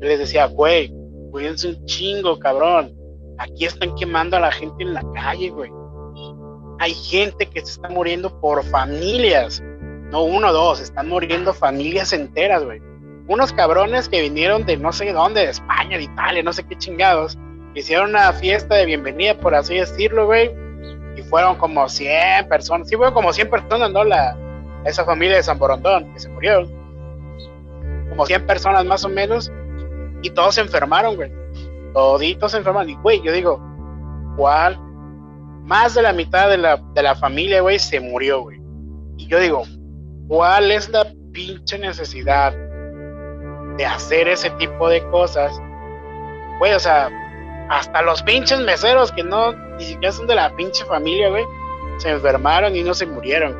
Yo les decía, güey, cuídense un chingo, cabrón. Aquí están quemando a la gente en la calle, güey. Hay gente que se está muriendo por familias. No uno dos, están muriendo familias enteras, güey. Unos cabrones que vinieron de no sé dónde, de España, de Italia, no sé qué chingados. Hicieron una fiesta de bienvenida, por así decirlo, güey. Y fueron como 100 personas. Sí, fueron como 100 personas, ¿no? La, esa familia de San Borondón, que se murieron. Como 100 personas más o menos. Y todos se enfermaron, güey. Toditos se enfermaron. Y, güey, yo digo, ¿cuál? Más de la mitad de la, de la familia, güey, se murió, güey. Y yo digo, ¿cuál es la pinche necesidad de hacer ese tipo de cosas? Güey, o sea, hasta los pinches meseros que no, ni siquiera son de la pinche familia, güey, se enfermaron y no se murieron.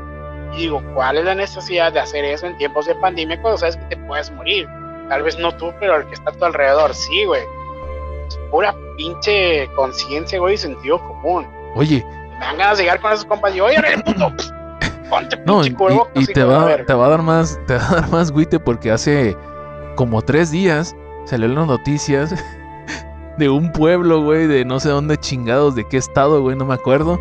Y digo, ¿cuál es la necesidad de hacer eso en tiempos de pandemia cuando sabes que te puedes morir? Tal vez no tú, pero el que está a tu alrededor, sí, güey. Es pura pinche conciencia, güey, y sentido común. Oye, Y me dan ganas de llegar con esos compas y, oye, órale, puto, ponte no, pinche y, cubrebocas, y hijo te, va, verga". te va a dar más, te va a dar más güite porque hace como tres días salió en las noticias de un pueblo, güey, de no sé dónde chingados, de qué estado, güey, no me acuerdo.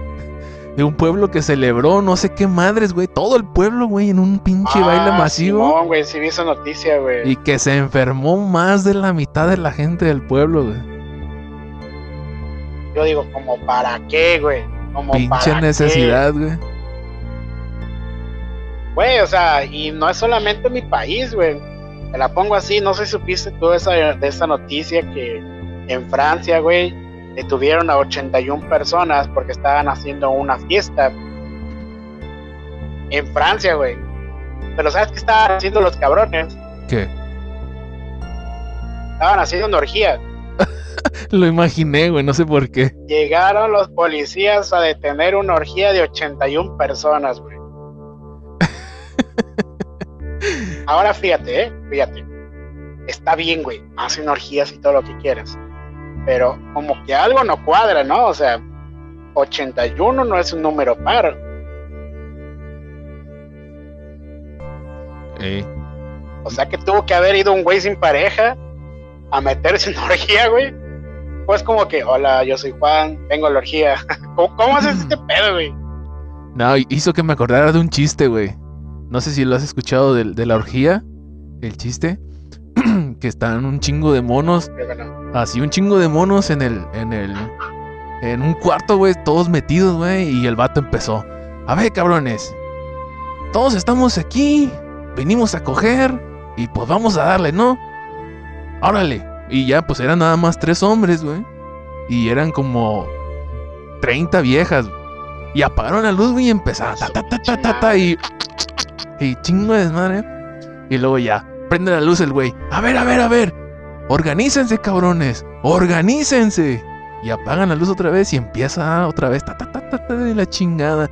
De un pueblo que celebró no sé qué madres, güey. Todo el pueblo, güey, en un pinche baile Ah, masivo. Simón, güey, sí vi esa noticia, güey. Y que se enfermó más de la mitad de la gente del pueblo, güey. Yo digo, ¿como para qué, güey? Como Pinche para necesidad, güey. Güey, o sea, y no es solamente mi país, güey. Te la pongo así, no sé si supiste tú esa, de esa noticia que en Francia, güey, detuvieron a 81 personas porque estaban haciendo una fiesta. En Francia, güey. Pero ¿sabes qué estaban haciendo los cabrones? ¿Qué? Estaban haciendo una orgía. Lo imaginé, güey, no sé por qué. Llegaron los policías a detener una orgía de 81 personas, güey. Ahora fíjate, eh, fíjate. Está bien, güey. Hacen orgías y todo lo que quieras. Pero como que algo no cuadra, ¿no? O sea, 81 no es un número par. Eh, O sea que tuvo que haber ido un güey sin pareja a meterse en orgía, güey. Pues como que, hola, yo soy Juan, vengo a la orgía. ¿Cómo, cómo haces este pedo, güey? No, hizo que me acordara de un chiste, güey. No sé si lo has escuchado de, de la orgía, el chiste. Que están un chingo de monos, así un chingo de monos en el, en el, en un cuarto, güey, todos metidos, güey, y el vato empezó. A ver, cabrones, todos estamos aquí, venimos a coger, y pues vamos a darle, ¿no? Órale. Y ya, pues eran nada más tres hombres, güey. Y eran como 30 viejas. Y apagaron la luz, güey, y empezaron. Ta, ta, ta, ta, ta, ta, y. Y chingo de desmadre. Y luego ya, prende la luz el güey. A ver, a ver, a ver. Organícense, cabrones. Organícense. Y apagan la luz otra vez y empieza otra vez. Ta, ta, ta, ta, ta, de la chingada.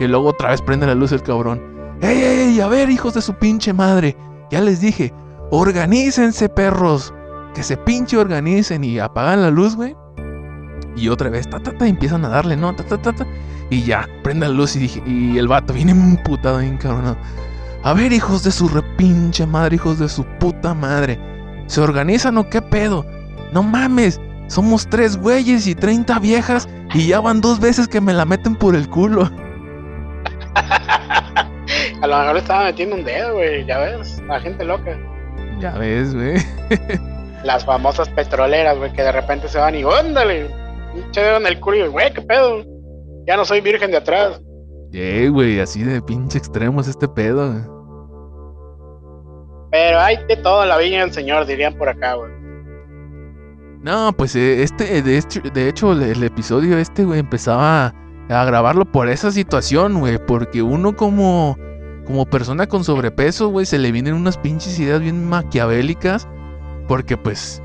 Y luego otra vez prende la luz el cabrón. ¡Ey, ey! A ver, hijos de su pinche madre. Ya les dije, organícense, perros. Que se pinche organicen y apagan la luz, güey. Y otra vez, ta, ta, ta, empiezan a darle, ¿no? Ta, ta, ta, ta. Y ya, prende la luz y dije, y el vato viene emputado, bien cabrón. A ver, hijos de su repinche madre, hijos de su puta madre. ¿Se organizan o qué pedo? No mames, somos tres güeyes y 30 viejas y ya van dos veces que me la meten por el culo. A lo mejor le estaba metiendo un dedo, güey, ya ves, la gente loca. Ya ves, güey. Las famosas petroleras, güey, que de repente se van y ¡óndale! Pinche dedo en el culo y, güey, qué pedo. Ya no soy virgen de atrás. Yeah, güey, así de pinche extremos este pedo. Pero hay de todo la viña del señor, dirían por acá, güey. No, pues eh, este, de hecho, de hecho el, el episodio este, güey, empezaba a grabarlo por esa situación, güey, porque uno como, como persona con sobrepeso, güey, se le vienen unas pinches ideas bien maquiavélicas, porque pues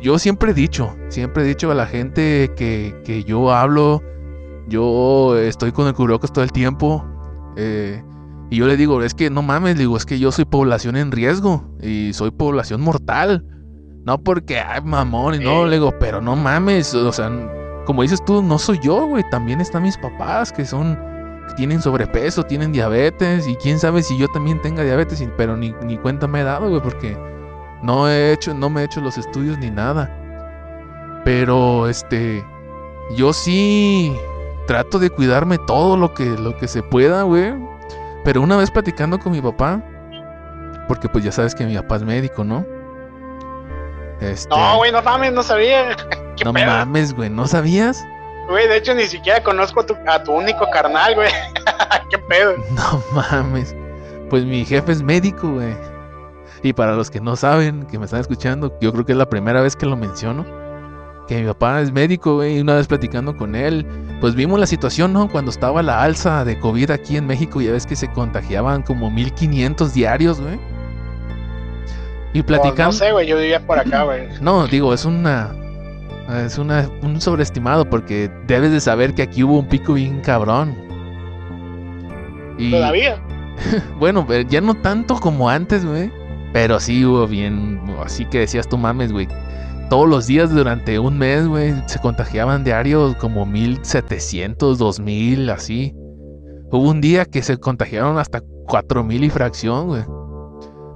yo siempre he dicho, siempre he dicho a la gente que, que yo hablo, yo estoy con el cubrebocas todo el tiempo, eh, y yo le digo, es que no mames, digo, es que yo soy población en riesgo y soy población mortal. No porque, ay, mamón, y no, Sí. le digo, pero no mames, o sea, como dices tú, no soy yo, güey, también están mis papás que son, que tienen sobrepeso, tienen diabetes, y quién sabe si yo también tenga diabetes, y- pero ni, ni cuenta me he dado, güey, porque no he hecho, no me he hecho los estudios ni nada. Pero, este, yo sí trato de cuidarme todo lo que, lo que se pueda, güey. Pero una vez platicando con mi papá, porque pues ya sabes que mi papá es médico, ¿no? Este, No, güey, no mames, no sabía. ¿Qué no pedo? mames, güey, ¿no sabías? Güey, de hecho ni siquiera conozco a tu, a tu único carnal, güey. ¿Qué pedo? No mames. Pues mi jefe es médico, güey. Y para los que no saben, que me están escuchando, yo creo que es la primera vez que lo menciono. Que mi papá es médico, güey. Y una vez platicando con él, pues vimos la situación, ¿no? Cuando estaba la alza de COVID aquí en México, ya ves que se contagiaban como 1500 diarios, güey. Y Pues, platicando. no sé, güey, yo vivía por acá, güey. No, digo, es una. Es una, un sobreestimado porque debes de saber que aquí hubo un pico bien cabrón. Y, Todavía. bueno, pero ya no tanto como antes, güey. Pero sí hubo bien. Así que decías tú mames, güey. Todos los días durante un mes, güey, se contagiaban diarios como 1700, 2000, así. Hubo un día que se contagiaron hasta 4000 y fracción, güey.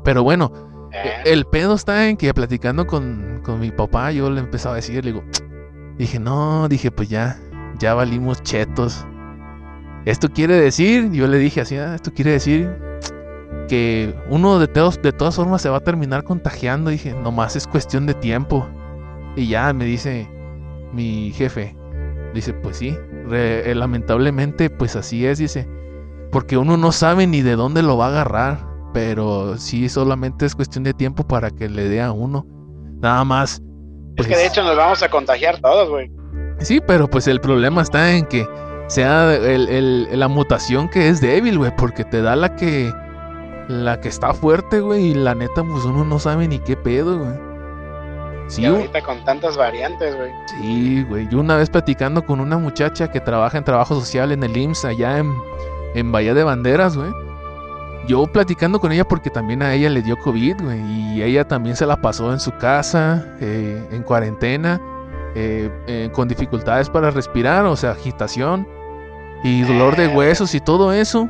Pero bueno, Eh, el pedo está en que platicando con, con mi papá, yo le empezaba a decir, le digo, dije, no, dije, pues ya, ya valimos chetos. Esto quiere decir, yo le dije así, "Ah, esto quiere decir que uno de, todos, de todas formas se va a terminar contagiando. Dije, nomás es cuestión de tiempo. Y ya me dice mi jefe, dice, pues sí, re- eh, lamentablemente, pues así es, dice, porque uno no sabe ni de dónde lo va a agarrar pero sí solamente es cuestión de tiempo para que le dé a uno. Nada más. es que de pues, hecho nos vamos a contagiar todos, güey. Sí, pero pues el problema está en que sea el- el- la mutación que es débil, güey, porque te da la que la que está fuerte, güey, y la neta pues uno no sabe ni qué pedo, güey. Sí, Y ahorita con tantas variantes, güey. sí, güey. Yo una vez platicando con una muchacha que trabaja en trabajo social en el IMSS allá en, en Bahía de Banderas, güey. Yo platicando con ella porque también a ella le dio COVID, güey. Y ella también se la pasó en su casa, eh, en cuarentena, eh, eh, con dificultades para respirar, o sea, agitación y dolor de huesos y todo eso.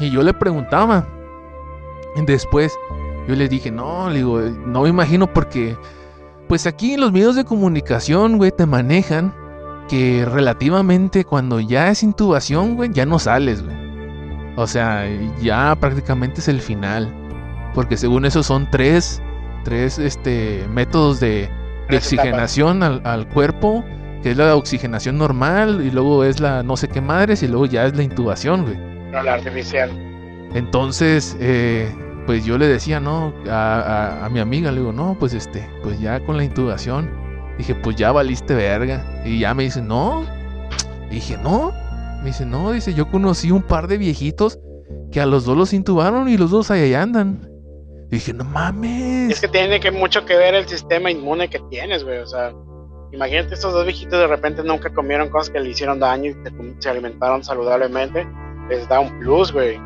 Y yo le preguntaba. Después, yo le dije, no, le digo, no me imagino porque, pues aquí los medios de comunicación, güey, te manejan que relativamente cuando ya es intubación, güey, ya no sales, güey. O sea, ya prácticamente es el final. Porque según eso son tres, tres este, métodos de, oxigenación al, al cuerpo que es la oxigenación normal y luego es la no sé qué madres y luego ya es la intubación, güey. No, la artificial. Entonces, eh, pues yo le decía, ¿no? A, a- mi amiga, le digo, no, pues este, pues ya con la intubación, dije, pues ya valiste verga. Y ya me dice, no. Y dije, no. Me dice, no, dice, yo conocí un par de viejitos que a los dos los intubaron y los dos ahí andan. dije, no mames. Es que tiene que mucho que ver el sistema inmune que tienes, güey. O sea, imagínate estos dos viejitos de repente nunca comieron cosas que le hicieron daño y te- se alimentaron saludablemente. Les da un plus, güey.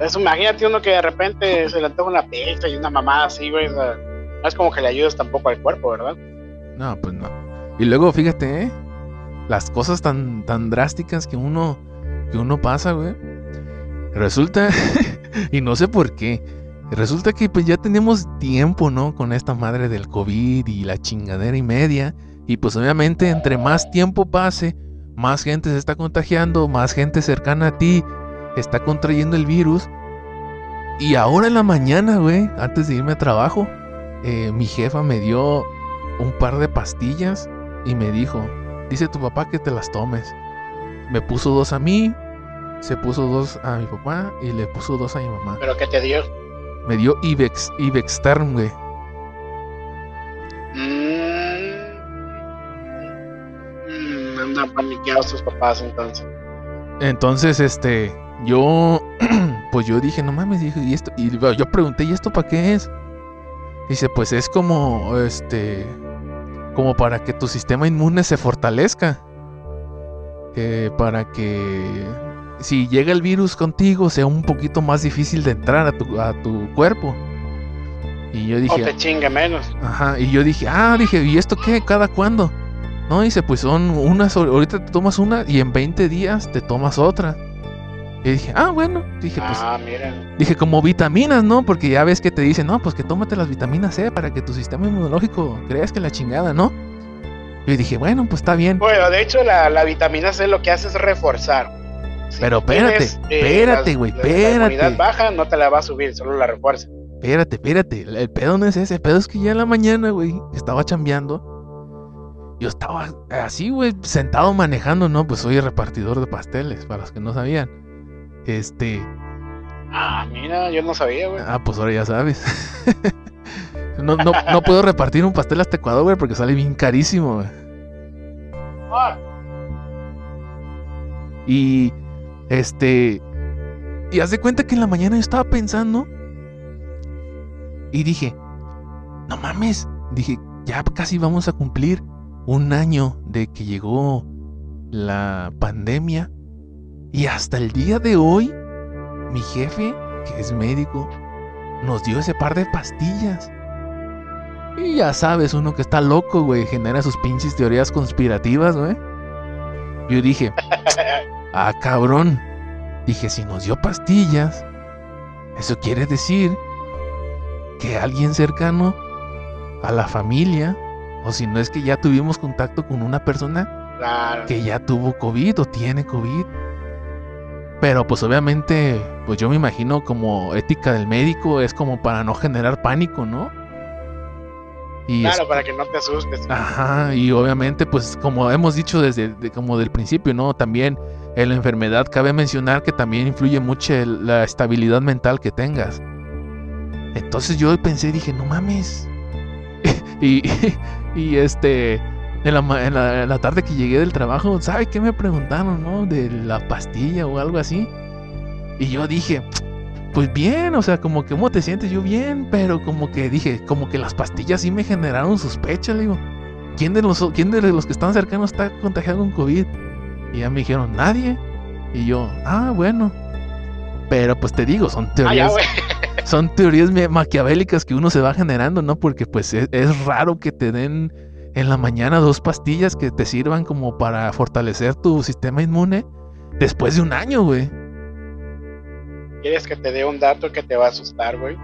Eso, imagínate uno que de repente se le antoja una pizza y una mamada así, güey. No es como que le ayudes tampoco al cuerpo, ¿verdad? No, pues no. Y luego, fíjate, ¿eh? Las cosas tan, tan drásticas que uno, que uno pasa, güey. Resulta, y no sé por qué, resulta que pues ya tenemos tiempo, ¿no? Con esta madre del COVID y la chingadera y media. Y pues obviamente entre más tiempo pase, más gente se está contagiando, más gente cercana a ti está contrayendo el virus. Y ahora en la mañana, güey, antes de irme a trabajo, eh, mi jefa me dio un par de pastillas y me dijo, dice tu papá que te las tomes. Me puso dos a mí, se puso dos a mi papá y le puso dos a mi mamá. Pero que te dio. Me dio Ibex, Ibexterm, güey. Mm. Mm, andan paniqueados tus papás entonces. Entonces, este, yo, pues yo dije, no mames, dije, ¿y esto? Y yo pregunté, ¿y esto para qué es? Dice, pues es como, este, como para que tu sistema inmune se fortalezca. Eh, para que si llega el virus contigo sea un poquito más difícil de entrar a tu, a tu cuerpo. Y yo O dije, te chingue menos. Ajá, y yo dije, ah, dije, ¿y esto qué? ¿Cada cuándo? No, dice, pues son unas, ahorita te tomas una y en 20 días te tomas otra. Y dije, ah, bueno, dije, pues, Ah, miren. dije, como vitaminas, ¿no? Porque ya ves que te dicen, no, pues que tómate las vitaminas C para que tu sistema inmunológico creas que la chingada, ¿no? Y dije, bueno, pues está bien. Bueno, de hecho, la, la vitamina C lo que hace es reforzar. Si Pero tú tienes, espérate, espérate, las- güey, espérate. La baja no te la va a subir, solo la refuerza. Espérate, espérate, el el pedo no es ese, el pedo es que ya en la mañana, güey, estaba chambeando. Yo estaba así, güey, sentado manejando, ¿no? Pues soy repartidor de pasteles, para los que no sabían. Este, Ah, mira, yo no sabía, güey. ah, pues ahora ya sabes. no, no, no puedo repartir un pastel hasta Ecuador, güey, porque sale bien carísimo, güey. Ah, Y, este, y haz de cuenta que en la mañana yo estaba pensando y dije, no mames, dije, ya casi vamos a cumplir un año de que llegó la pandemia y hasta el día de hoy mi jefe, que es médico, nos dio ese par de pastillas. Y ya sabes, uno que está loco, güey, genera sus pinches teorías conspirativas, güey. Yo dije, ah, cabrón. Dije, si nos dio pastillas, eso quiere decir que alguien cercano a la familia, o si no es que ya tuvimos contacto con una persona claro. que ya tuvo COVID o tiene COVID. Pero pues obviamente, pues yo me imagino como ética del médico es como para no generar pánico, ¿no? Y es- Claro, para que no te asustes. Ajá, y obviamente, pues como hemos dicho desde de- como del principio, ¿no? También en la enfermedad cabe mencionar que también influye mucho el- la estabilidad mental que tengas. Entonces yo pensé, dije, no mames. y, y este, en la, en, la, en la tarde que llegué del trabajo, ¿sabe qué me preguntaron, no? De la pastilla o algo así. Y yo dije, pues bien, o sea, como que, ¿cómo te sientes? Yo bien, pero como que dije, como que las pastillas sí me generaron sospecha, le digo. ¿Quién de los, quién de los que están cercanos está contagiado con COVID? Y ya me dijeron, nadie. Y yo, ah, bueno. Pero pues te digo, son Ah, teorías, son teorías maquiavélicas que uno se va generando, ¿no? Porque pues es, es raro que te den en la mañana dos pastillas que te sirvan como para fortalecer tu sistema inmune después de un año, güey. ¿Quieres que te dé un dato que te va a asustar, güey?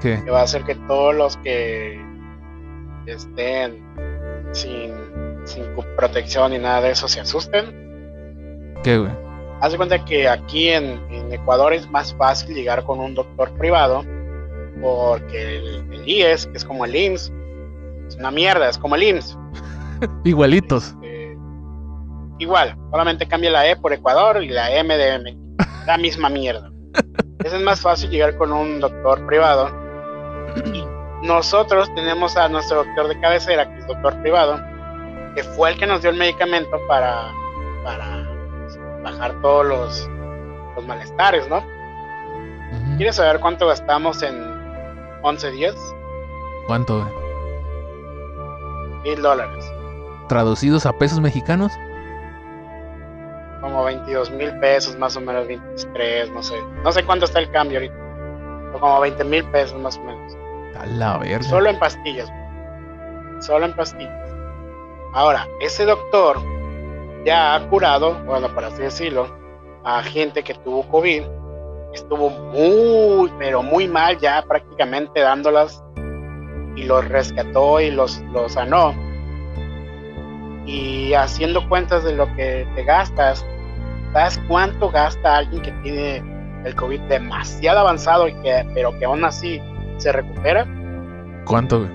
¿Qué? Que va a hacer que todos los que estén sin, protección ni nada de eso se asusten. ¿Qué, güey? Haz de cuenta que aquí en, en Ecuador es más fácil llegar con un doctor privado porque el, el IES, que es como el IMSS, es una mierda, es como el IMSS. Igualitos. Eh, igual, solamente cambia la E por Ecuador y la M de México. La misma mierda. Es más fácil llegar con un doctor privado. Y nosotros tenemos a nuestro doctor de cabecera, que es doctor privado, que fue el que nos dio el medicamento para, para bajar todos los, los malestares, ¿no? ¿Quieres saber cuánto gastamos en 11 días? ¿Cuánto? Mil dólares. ¿Traducidos a pesos mexicanos? Como 22 mil pesos, más o menos 23, no sé. No sé cuánto está el cambio ahorita. Pero como 20 mil pesos más o menos. A la verga. Solo en pastillas. Solo en pastillas. Ahora, ese doctor ya ha curado, bueno, para así decirlo, a gente que tuvo COVID. Estuvo muy, pero muy mal ya prácticamente dándolas. Y los rescató y los, los sanó. Y haciendo cuentas de lo que te gastas, ¿sabes cuánto gasta alguien que tiene el COVID demasiado avanzado y que, pero que aún así se recupera? ¿Cuánto?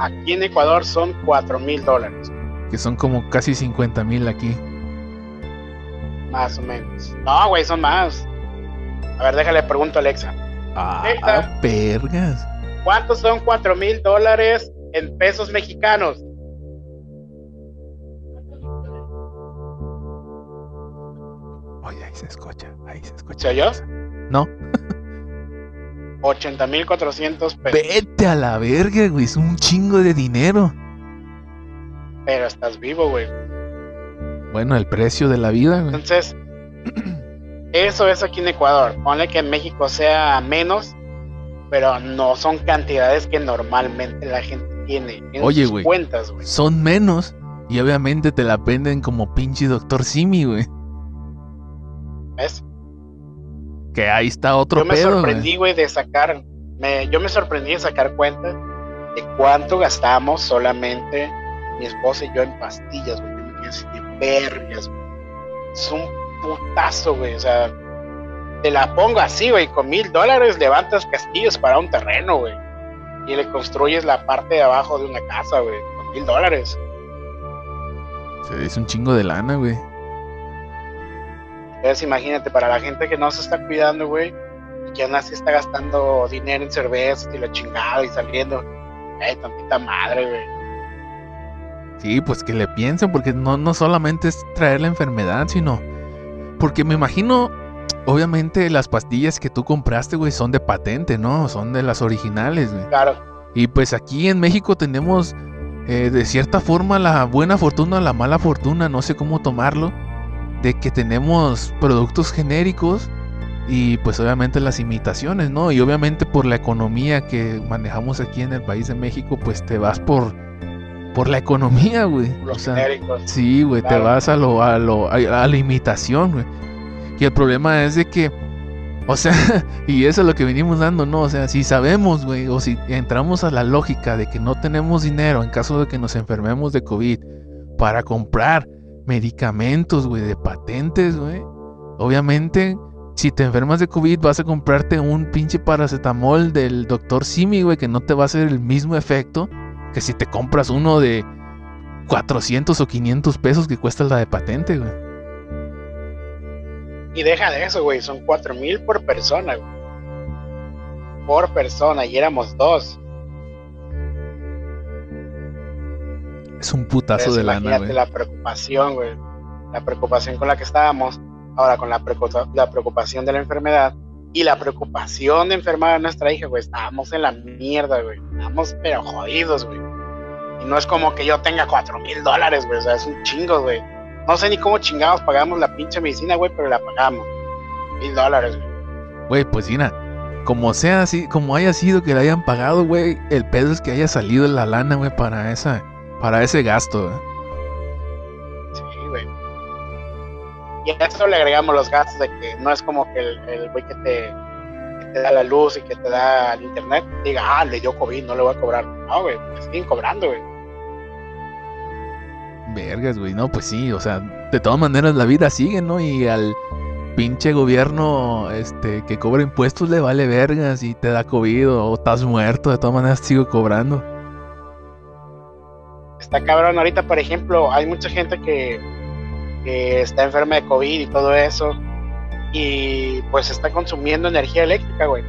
Aquí en Ecuador son 4 mil dólares, Que son como casi 50 mil aquí. más o menos. No, güey, son más. A ver, déjale pregunto a Alexa. Ah, Alexa. ¿Cuántos son 4 mil dólares en pesos mexicanos? Oye, ahí se escucha, ahí se escucha. ¿Se oyó? No. 80 mil 400 pesos. Vete a la verga, güey. Es un chingo de dinero. Pero estás vivo, güey. Bueno, el precio de la vida, güey. Entonces, eso es aquí en Ecuador. Ponle que en México sea menos, pero no son cantidades que normalmente la gente tiene en Oye, sus güey. cuentas, güey. Son menos. Y obviamente te la venden como pinche doctor Simi, güey. ¿Ves? Que ahí está otro Yo me pedo, sorprendí, güey, de sacar, me, yo me sorprendí de sacar cuenta de cuánto gastamos solamente mi esposa y yo en pastillas, güey. Yo me quedé así de vergas, güey. Es un putazo, güey. O sea, te la pongo así, güey. Con mil dólares levantas castillos para un terreno, güey. Y le construyes la parte de abajo de una casa, güey. Con mil dólares. Se dice un chingo de lana, güey. Entonces imagínate, para la gente que no se está cuidando, güey, y que aún así está gastando dinero en cervezas y la chingada y saliendo. Ay, tantita madre, güey. Sí, pues que le piensen, porque no, no solamente es traer la enfermedad, sino. Porque me imagino, obviamente, las pastillas que tú compraste, güey, son de patente, ¿no? Son de las originales, güey. Claro, Y pues aquí en México tenemos, eh, de cierta forma, la buena fortuna o la mala fortuna, no sé cómo tomarlo, de que tenemos productos genéricos y pues obviamente las imitaciones, ¿no? Y obviamente por la economía que manejamos aquí en el país de México, pues te vas por, por la economía, güey. los O sea, genéricos. Sí, güey, te vas a lo, a lo, a, a la imitación, güey. Y el problema es de que, o sea, y eso es lo que venimos dando, ¿no? O sea, si sabemos, güey, o si entramos a la lógica de que no tenemos dinero en caso de que nos enfermemos de COVID para comprar medicamentos, güey, de patentes, güey. Obviamente, si te enfermas de COVID, vas a comprarte un pinche paracetamol del doctor Simi, güey, que no te va a hacer el mismo efecto que si te compras uno de 400 o 500 pesos que cuesta la de patente, güey. Y deja de eso, güey. Son cuatro mil por persona, güey. Por persona, y éramos dos. Es un putazo Entonces, de lana, güey. la preocupación, güey. La preocupación con la que estábamos. Ahora con la, la preocupación de la enfermedad. Y la preocupación de enfermar a nuestra hija, güey. Estábamos en la mierda, güey. Estábamos pero jodidos, güey. Y no es como que yo tenga cuatro mil dólares, güey. O sea, es un chingo, güey. No sé ni cómo chingados pagamos la pinche medicina, güey, pero la pagamos. Mil dólares, güey. Güey, pues mira, como sea así, como haya sido que le hayan pagado, güey, el pedo es que haya salido la lana, güey, para esa, para ese gasto, güey. Sí, güey. Y a eso le agregamos los gastos de que no es como que el el güey que te, que te da la luz y que te da el internet diga, ah, le dio COVID, no le voy a cobrar. No, güey, me siguen cobrando, güey. Vergas, güey, no, pues sí, o sea, de todas maneras la vida sigue, ¿no? Y al pinche gobierno, este, que cobra impuestos le vale vergas y te da COVID o estás muerto, de todas maneras sigo cobrando. está cabrón. Ahorita, por ejemplo, hay mucha gente que, está enferma de COVID y todo eso. Y pues está consumiendo energía eléctrica, güey.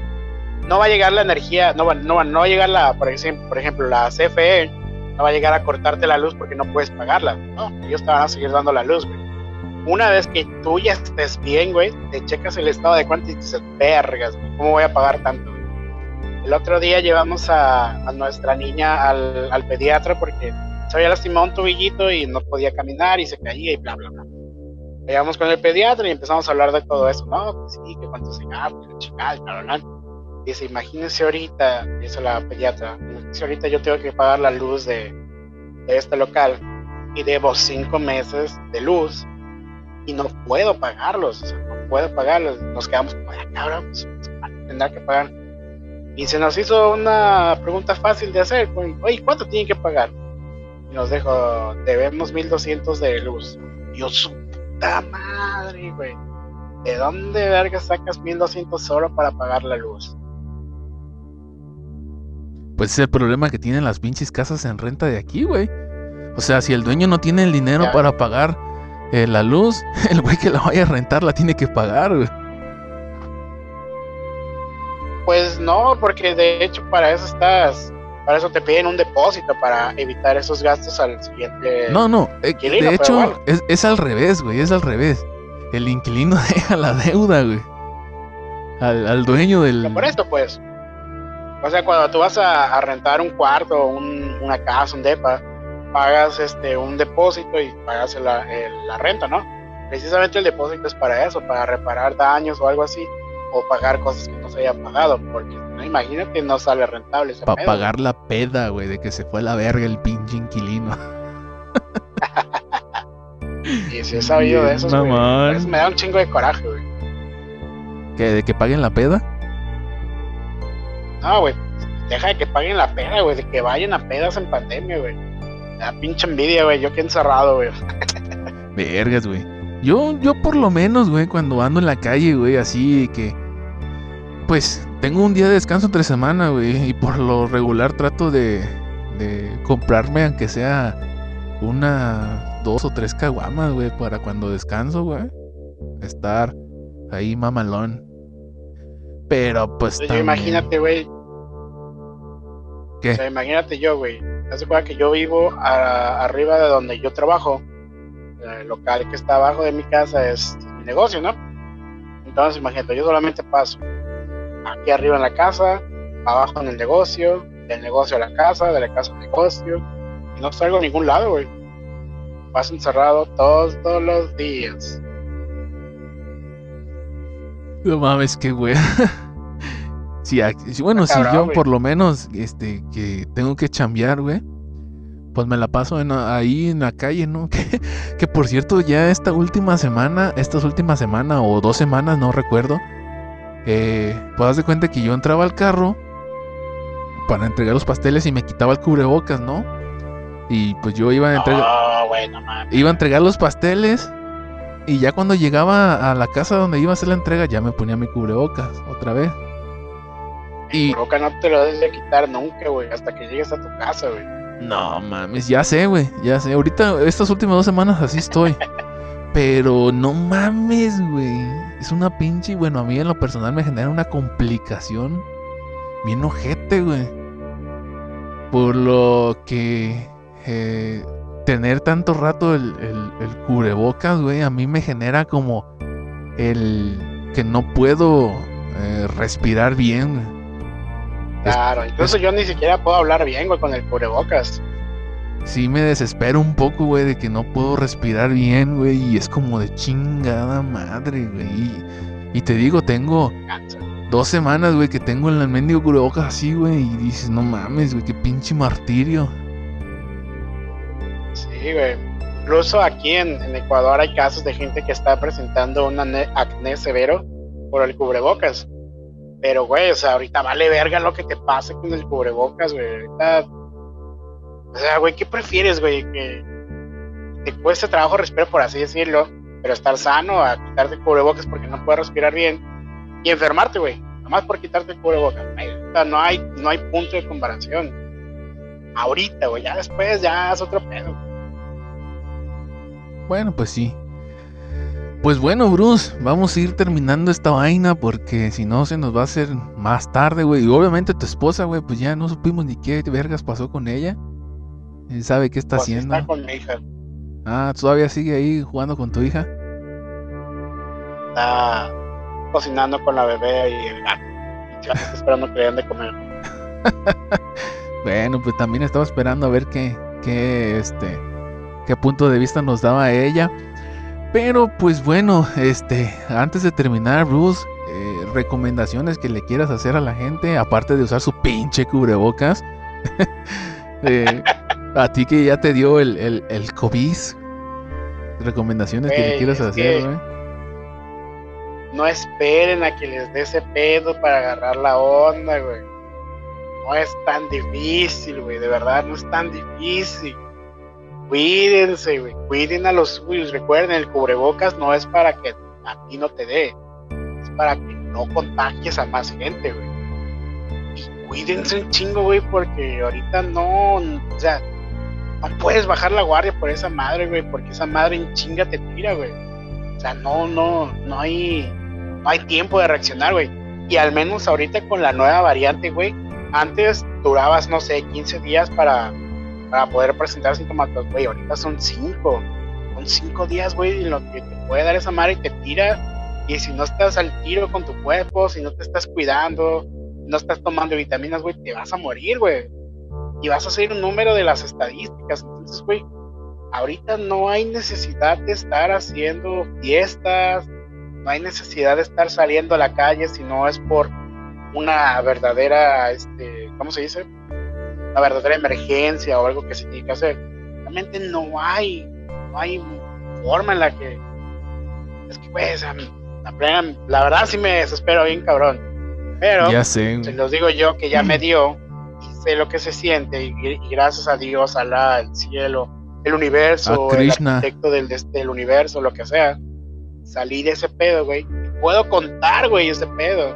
No va a llegar la energía, no va, no, va- no va a llegar la, por ejemplo, por ejemplo, la CFE, no va a llegar a cortarte la luz porque no puedes pagarla. No, ellos te van a seguir dando la luz, güey. Una vez que tú ya estés bien, güey, te checas el estado de cuenta y dices, vergas, güey, ¿cómo voy a pagar tanto? güey?" El otro día llevamos a, a nuestra niña al, al pediatra porque se había lastimado un tobillito y no podía caminar y se caía y bla, bla, bla. Llegamos con el pediatra y empezamos a hablar de todo eso. No, que sí, que cuánto se gasta, que y bla, bla, bla. Dice, imagínense ahorita, dice la pediatra, imagínense ahorita yo tengo que pagar la luz de, de este local y debo cinco meses de luz y no puedo pagarlos, o sea, no puedo pagarlos. Nos quedamos como, "Ah, cabrón, pues, tendrá que pagar. Y se nos hizo una pregunta fácil de hacer, oye, ¿cuánto tienen que pagar? Y nos dijo, debemos 1200 de luz. Y yo, su puta madre, güey. ¿De dónde verga sacas 1200 solo para pagar la luz? Pues es el problema que tienen las pinches casas en renta de aquí, güey. O sea, si el dueño no tiene el dinero Ya. para pagar eh, la luz, el güey que la vaya a rentar la tiene que pagar, güey. Pues no, porque de hecho para eso estás, para eso te piden un depósito para evitar esos gastos al siguiente. No, no, eh, de hecho bueno. es, es al revés, güey, es al revés. El inquilino deja la deuda, güey. Al, al dueño del... Pero por esto, pues. O sea, cuando tú vas a, a rentar un cuarto, un- una casa, un depa, pagas este un depósito y pagas la, el- la renta, ¿no? Precisamente el depósito es para eso, para reparar daños o algo así, o pagar cosas que no se hayan pagado, porque no imagínate, no sale rentable ese Para pagar la peda, güey, de que se fue a la verga el pinche inquilino. Y si he sabido de eso me da un chingo de coraje, güey. ¿Que, ¿De que paguen la peda? No, güey, deja de que paguen la peda, güey, de que vayan a pedas en pandemia, güey. Da pinche envidia, güey, yo que encerrado, güey. Vergas, güey. Yo, yo por lo menos, güey, cuando ando en la calle, güey, así que... Pues tengo un día de descanso entre semana, güey, y por lo regular trato de, de comprarme, aunque sea una, dos o tres caguamas, güey, para cuando descanso, güey. Estar ahí mamalón. Pero pues también- imagínate, güey. ¿Qué? O sea, imagínate yo, güey. Haz cuenta que yo vivo a- arriba de donde yo trabajo. El local que está abajo de mi casa es mi negocio, ¿no? Entonces, imagínate, yo solamente paso aquí arriba en la casa, abajo en el negocio, del negocio a la casa, de la casa al negocio. Y no salgo a ningún lado, güey. Paso encerrado todos, todos los días. No mames, qué güey. si, si- bueno, si yo por lo menos este que tengo que chambear, güey, pues me la paso en- ahí en la calle, ¿no? Que, que por cierto, ya esta última semana, estas últimas semanas o dos semanas, no recuerdo, eh, pues haz de cuenta que yo entraba al carro para entregar los pasteles y me quitaba el cubrebocas, ¿no? Y pues yo iba a entregar No, güey, no mames. iba a entregar los pasteles y ya cuando llegaba a la casa donde iba a hacer la entrega ya me ponía mi cubrebocas otra vez. Y Boca no te lo debes de quitar nunca, güey, hasta que llegues a tu casa, güey. no mames, ya sé, güey, ya sé. Ahorita estas últimas dos semanas así estoy. Pero no mames, güey. Es una pinche, bueno, a mí en lo personal me genera una complicación bien ojete, güey. Por lo que eh, tener tanto rato el, el, el cubrebocas, güey, a mí me genera como el que no puedo eh, respirar bien, güey. Claro, incluso yo ni siquiera puedo hablar bien, güey, con el cubrebocas. Sí me desespero un poco, güey, de que no puedo respirar bien, güey, y es como de chingada madre, güey. Y, y te digo, tengo dos semanas, güey, que tengo el mendigo cubrebocas así, güey, y dices, no mames, güey, qué pinche martirio. Sí, güey. Incluso aquí en, Ecuador hay casos de gente que está presentando un acné severo por el cubrebocas. Pero, güey, o sea, ahorita vale verga lo que te pase con el cubrebocas, güey. Ahorita. O sea, güey, ¿qué prefieres, güey? Que te cueste trabajo respirar, por así decirlo, pero estar sano a quitarte el cubrebocas porque no puedes respirar bien y enfermarte, güey. Nomás por quitarte el cubrebocas. No hay, no hay punto de comparación. ahorita, güey, ya después ya es otro pedo. Bueno, pues sí. Pues bueno, Bruce, vamos a ir terminando esta vaina porque si no se nos va a hacer más tarde, güey. Y obviamente tu esposa, güey, pues ya no supimos ni qué vergas pasó con ella. ¿Él sabe qué está Pues haciendo? Está con mi hija. Ah, ¿todavía sigue ahí jugando con tu hija? Está cocinando con la bebé y el gato. Ya está esperando que le den de comer. Bueno, pues también estaba esperando a ver qué, qué, este, qué punto de vista nos daba ella. Pero pues bueno, este, antes de terminar, Bruce, eh, recomendaciones que le quieras hacer a la gente, aparte de usar su pinche cubrebocas. Eh, a ti que ya te dio el, el, el COVID. Recomendaciones que le quieras hacer, güey. No esperen a que les dé ese pedo para agarrar la onda, güey. No es tan difícil, güey. De verdad, no es tan difícil. Cuídense, güey. Cuiden a los suyos. Recuerden, el cubrebocas no es para que a ti no te dé. Es para que no contagies a más gente, güey. Cuídense un chingo, güey, porque ahorita no. O sea, no puedes bajar la guardia por esa madre, güey, porque esa madre en chinga te tira, güey. O sea, no, no, no hay, no hay tiempo de reaccionar, güey. Y al menos ahorita con la nueva variante, güey, antes durabas, no sé, 15 días para, para poder presentar síntomas, güey, ahorita son 5. Son 5 días, güey, en lo que te puede dar esa madre y te tira. Y si no estás al tiro con tu cuerpo, si no te estás cuidando, no estás tomando vitaminas, güey, te vas a morir, güey. Y vas a ser un número de las estadísticas. Entonces, güey, ahorita no hay necesidad de estar haciendo fiestas, no hay necesidad de estar saliendo a la calle si no es por una verdadera, este, ¿cómo se dice? Una verdadera emergencia o algo que se tiene que hacer. Realmente no hay, no hay forma en la que, es que, sea, la, plena- la verdad sí me desespero bien cabrón. Pero Ya sé, se los digo yo que ya me dio y sé lo que se siente y, y gracias a Dios, Alá, el cielo, el universo, el arquitecto del, del universo, lo que sea, salí de ese pedo, güey. Puedo contar, güey, ese pedo.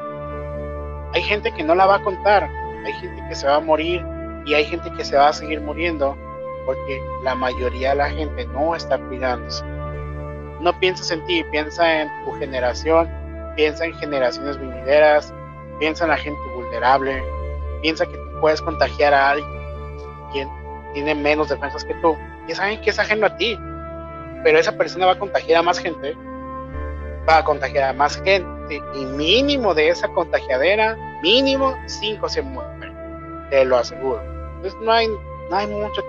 Hay gente que no la va a contar, hay gente que se va a morir y hay gente que se va a seguir muriendo porque la mayoría de la gente no está cuidándose. No pienses en ti, piensa en tu generación, piensa en generaciones venideras, piensa en la gente vulnerable, piensa que tú puedes contagiar a alguien quien tiene menos defensas que tú. Y saben que es ajeno a ti, pero esa persona va a contagiar a más gente, va a contagiar a más gente, y mínimo de esa contagiadera, mínimo cinco se mueren, te lo aseguro. Entonces no hay, no hay mucho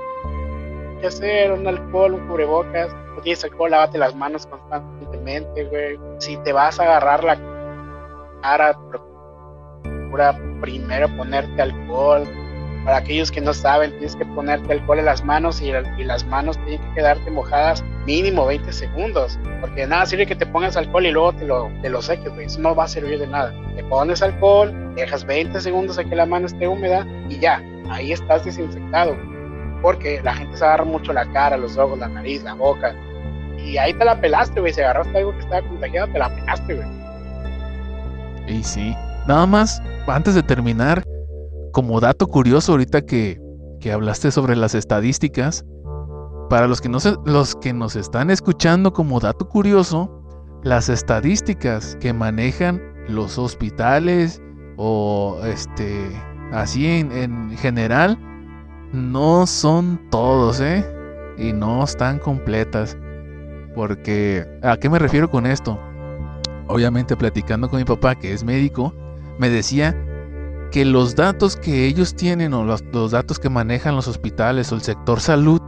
que hacer, un alcohol, un cubrebocas, no tienes alcohol, lávate las manos constantemente, güey. Si te vas a agarrar la cara, procura primero ponerte alcohol. Para aquellos que no saben, tienes que ponerte alcohol en las manos y, las manos tienen que quedarte mojadas mínimo 20 segundos. Porque de nada sirve que te pongas alcohol y luego te lo, te lo seques, güey. Eso no va a servir de nada. Te pones alcohol, dejas 20 segundos a que la mano esté húmeda y ya, ahí estás desinfectado. Porque la gente se agarra mucho la cara, los ojos, la nariz, la boca. Y ahí te la pelaste, güey. Si agarraste algo que estaba contagiado, te la pelaste, güey. Y sí. Nada más, antes de terminar, como dato curioso ahorita que, que hablaste sobre las estadísticas, para los que, no se- los que nos están escuchando como dato curioso, las estadísticas que manejan los hospitales o este así en, en general no son todos, ¿eh? Y no están completas. Porque, ¿a qué me refiero con esto? Obviamente platicando con mi papá, que es médico, me decía que los datos que ellos tienen o los, los datos que manejan los hospitales o el sector salud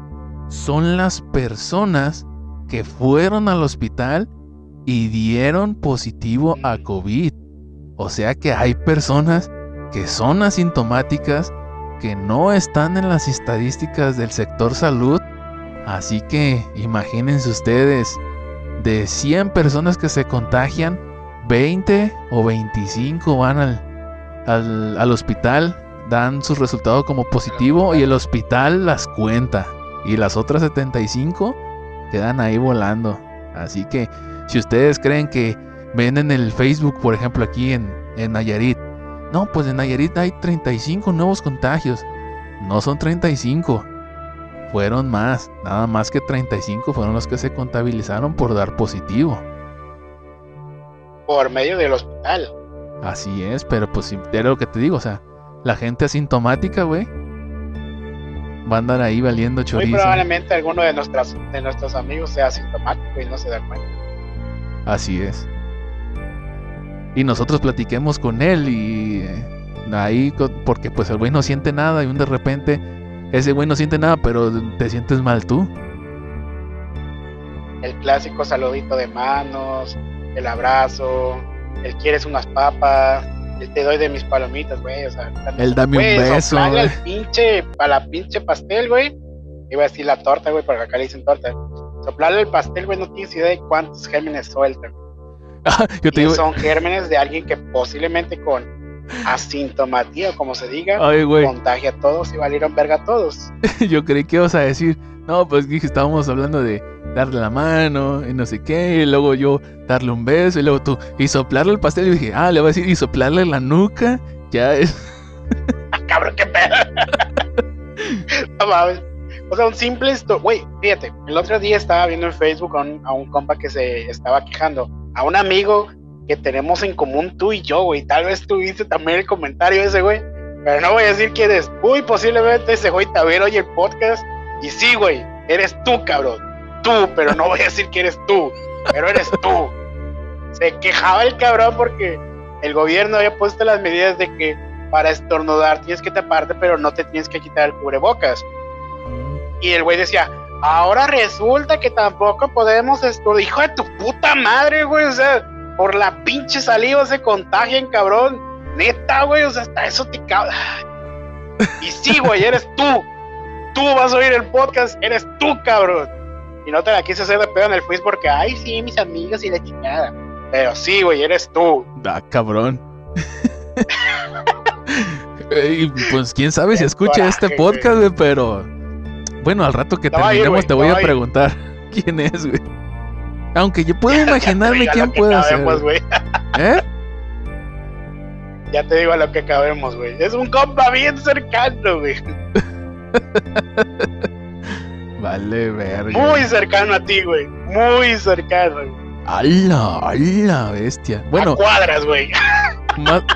son las personas que fueron al hospital y dieron positivo a COVID. O sea que hay personas que son asintomáticas, que no están en las estadísticas del sector salud. Así que imagínense ustedes, de 100 personas que se contagian, 20 o 25 van al, al, al hospital, dan su resultado como positivo y el hospital las cuenta. Y las otras 75 quedan ahí volando. Así que si ustedes creen que ven en el Facebook, por ejemplo, aquí en, en Nayarit, no, pues en Nayarit hay 35 nuevos contagios. no son 35. Fueron más, nada más que 35 fueron los que se contabilizaron por dar positivo. Por medio del hospital. Así es, pero pues era lo que te digo, o sea, la gente asintomática, güey, va a andar ahí valiendo chorizo. Muy probablemente alguno de, nuestras, de nuestros amigos sea asintomático y no se da cuenta. Así es. Y nosotros platiquemos con él y eh, ahí, porque pues el güey no siente nada y un de repente ese güey no siente nada, pero te sientes mal tú. El clásico saludito de manos, el abrazo, el quieres unas papas, el te doy de mis palomitas, güey, o sea, el dame un beso, güey. al pinche, a la pinche pastel, güey. Iba a decir la torta, güey, porque acá le dicen torta. Soplarle el pastel, güey, no tienes idea de cuántos gérmenes sueltan. Ah, yo te digo... Son gérmenes de alguien que posiblemente con asintomatía, como se diga, contagia a todos y valieron verga a todos. Yo creí que ibas a decir, no, pues dije, estábamos hablando de darle la mano y no sé qué, y luego yo darle un beso, y luego tú, y soplarle el pastel, y dije, ah, le voy a decir, y soplarle la nuca, ya es. Ah, cabrón, qué pedo. no mames. O sea, un simple esto, güey, fíjate, el otro día estaba viendo en Facebook a un, a un compa que se estaba quejando, a un amigo que tenemos en común tú y yo, güey. Tal vez tuviste también el comentario ese, güey. Pero no voy a decir quién es. Muy posiblemente ese güey también oye el podcast. Y sí, güey, eres tú, cabrón. Pero no voy a decir que eres tú. Pero eres tú. Se quejaba el cabrón porque el gobierno había puesto las medidas de que para estornudar tienes que taparte, pero no te tienes que quitar el cubrebocas. Y el güey decía, ahora resulta que tampoco podemos estornudar. Hijo de tu puta madre, güey. O sea, por la pinche saliva se contagian, cabrón. Neta, güey, o sea, hasta eso te caga. Y sí, güey, eres tú. Tú vas a oír el podcast, eres tú, cabrón. Y no te la quise hacer de pedo en el Facebook porque, ay, sí, mis amigas y la chingada. Pero sí, güey, eres tú. Da, cabrón. y pues quién sabe si escucha este podcast, güey, pero. Bueno, al rato que terminemos te voy a preguntar quién es, güey. Aunque yo puedo imaginarme quién puede ser. ¿Eh? Ya te digo a lo que cabemos, güey. Es un compa bien cercano, güey. vale, verga. Muy cercano a ti, güey. Muy cercano, güey. ¡Hala! ¡Hala, bestia! Bueno. A cuadras, güey. Más...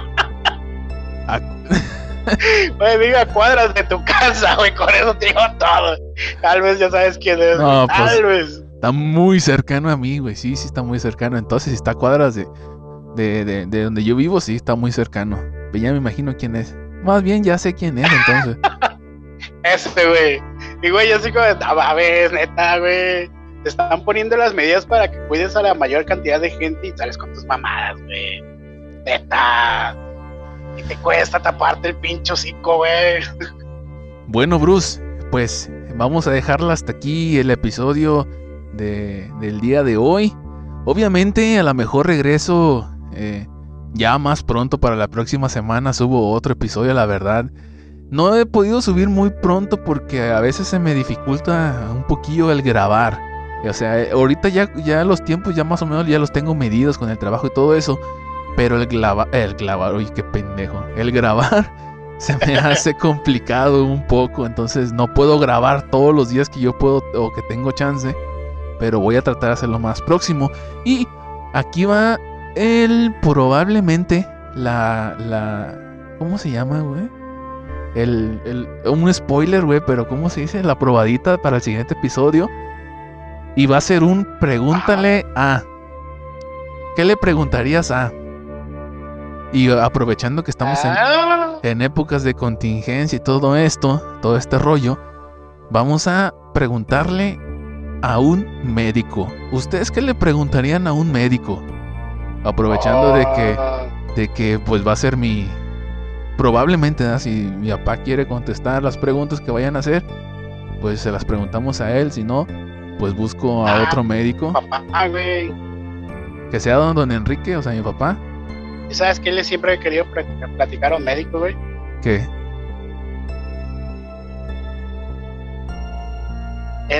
Güey, diga cuadras de tu casa, güey. Con eso te digo todo. Tal vez ya sabes quién es. No, pues, Tal vez. Está muy cercano a mí, güey. Sí, sí está muy cercano. Entonces, si está a cuadras de, de, de, donde yo vivo, sí está muy cercano. Pero ya me imagino quién es. Más bien ya sé quién es, entonces. Este, güey. Y, güey, así como, a ver, neta, güey. Te están poniendo las medidas para que cuides a la mayor cantidad de gente y sales con tus mamadas, güey. Neta. Y te cuesta taparte el pincho hocico, güey. Bueno, Bruce, pues vamos a dejarla hasta aquí el episodio del día de hoy. Obviamente a lo mejor regreso eh, ya más pronto para la próxima semana subo otro episodio, la verdad. No he podido subir muy pronto porque a veces se me dificulta un poquillo el grabar. O sea, eh, ahorita ya, ya los tiempos ya más o menos ya los tengo medidos con el trabajo y todo eso. Pero el grabar, el grabar, uy, qué pendejo. El grabar se me hace complicado un poco. Entonces no puedo grabar todos los días que yo puedo o que tengo chance pero voy a tratar de hacerlo más próximo. Y aquí va el probablemente la, la, ¿cómo se llama, güey? El, el, un spoiler, güey, pero ¿cómo se dice? La probadita para el siguiente episodio. Y va a ser un pregúntale a. ¿Qué le preguntarías a? Y aprovechando que estamos en, ah. en épocas de contingencia y todo esto, todo este rollo, vamos a preguntarle a un médico. ¿Ustedes qué le preguntarían a un médico? Aprovechando de que, ah. de que pues va a ser mi... Probablemente, si mi papá quiere contestar las preguntas que vayan a hacer, pues se las preguntamos a él. Si no, pues busco a ah, otro médico. Papá, güey. Que sea don, don Enrique, o sea, mi papá. ¿Y sabes que le siempre he querido platicar a un médico, güey? ¿Qué?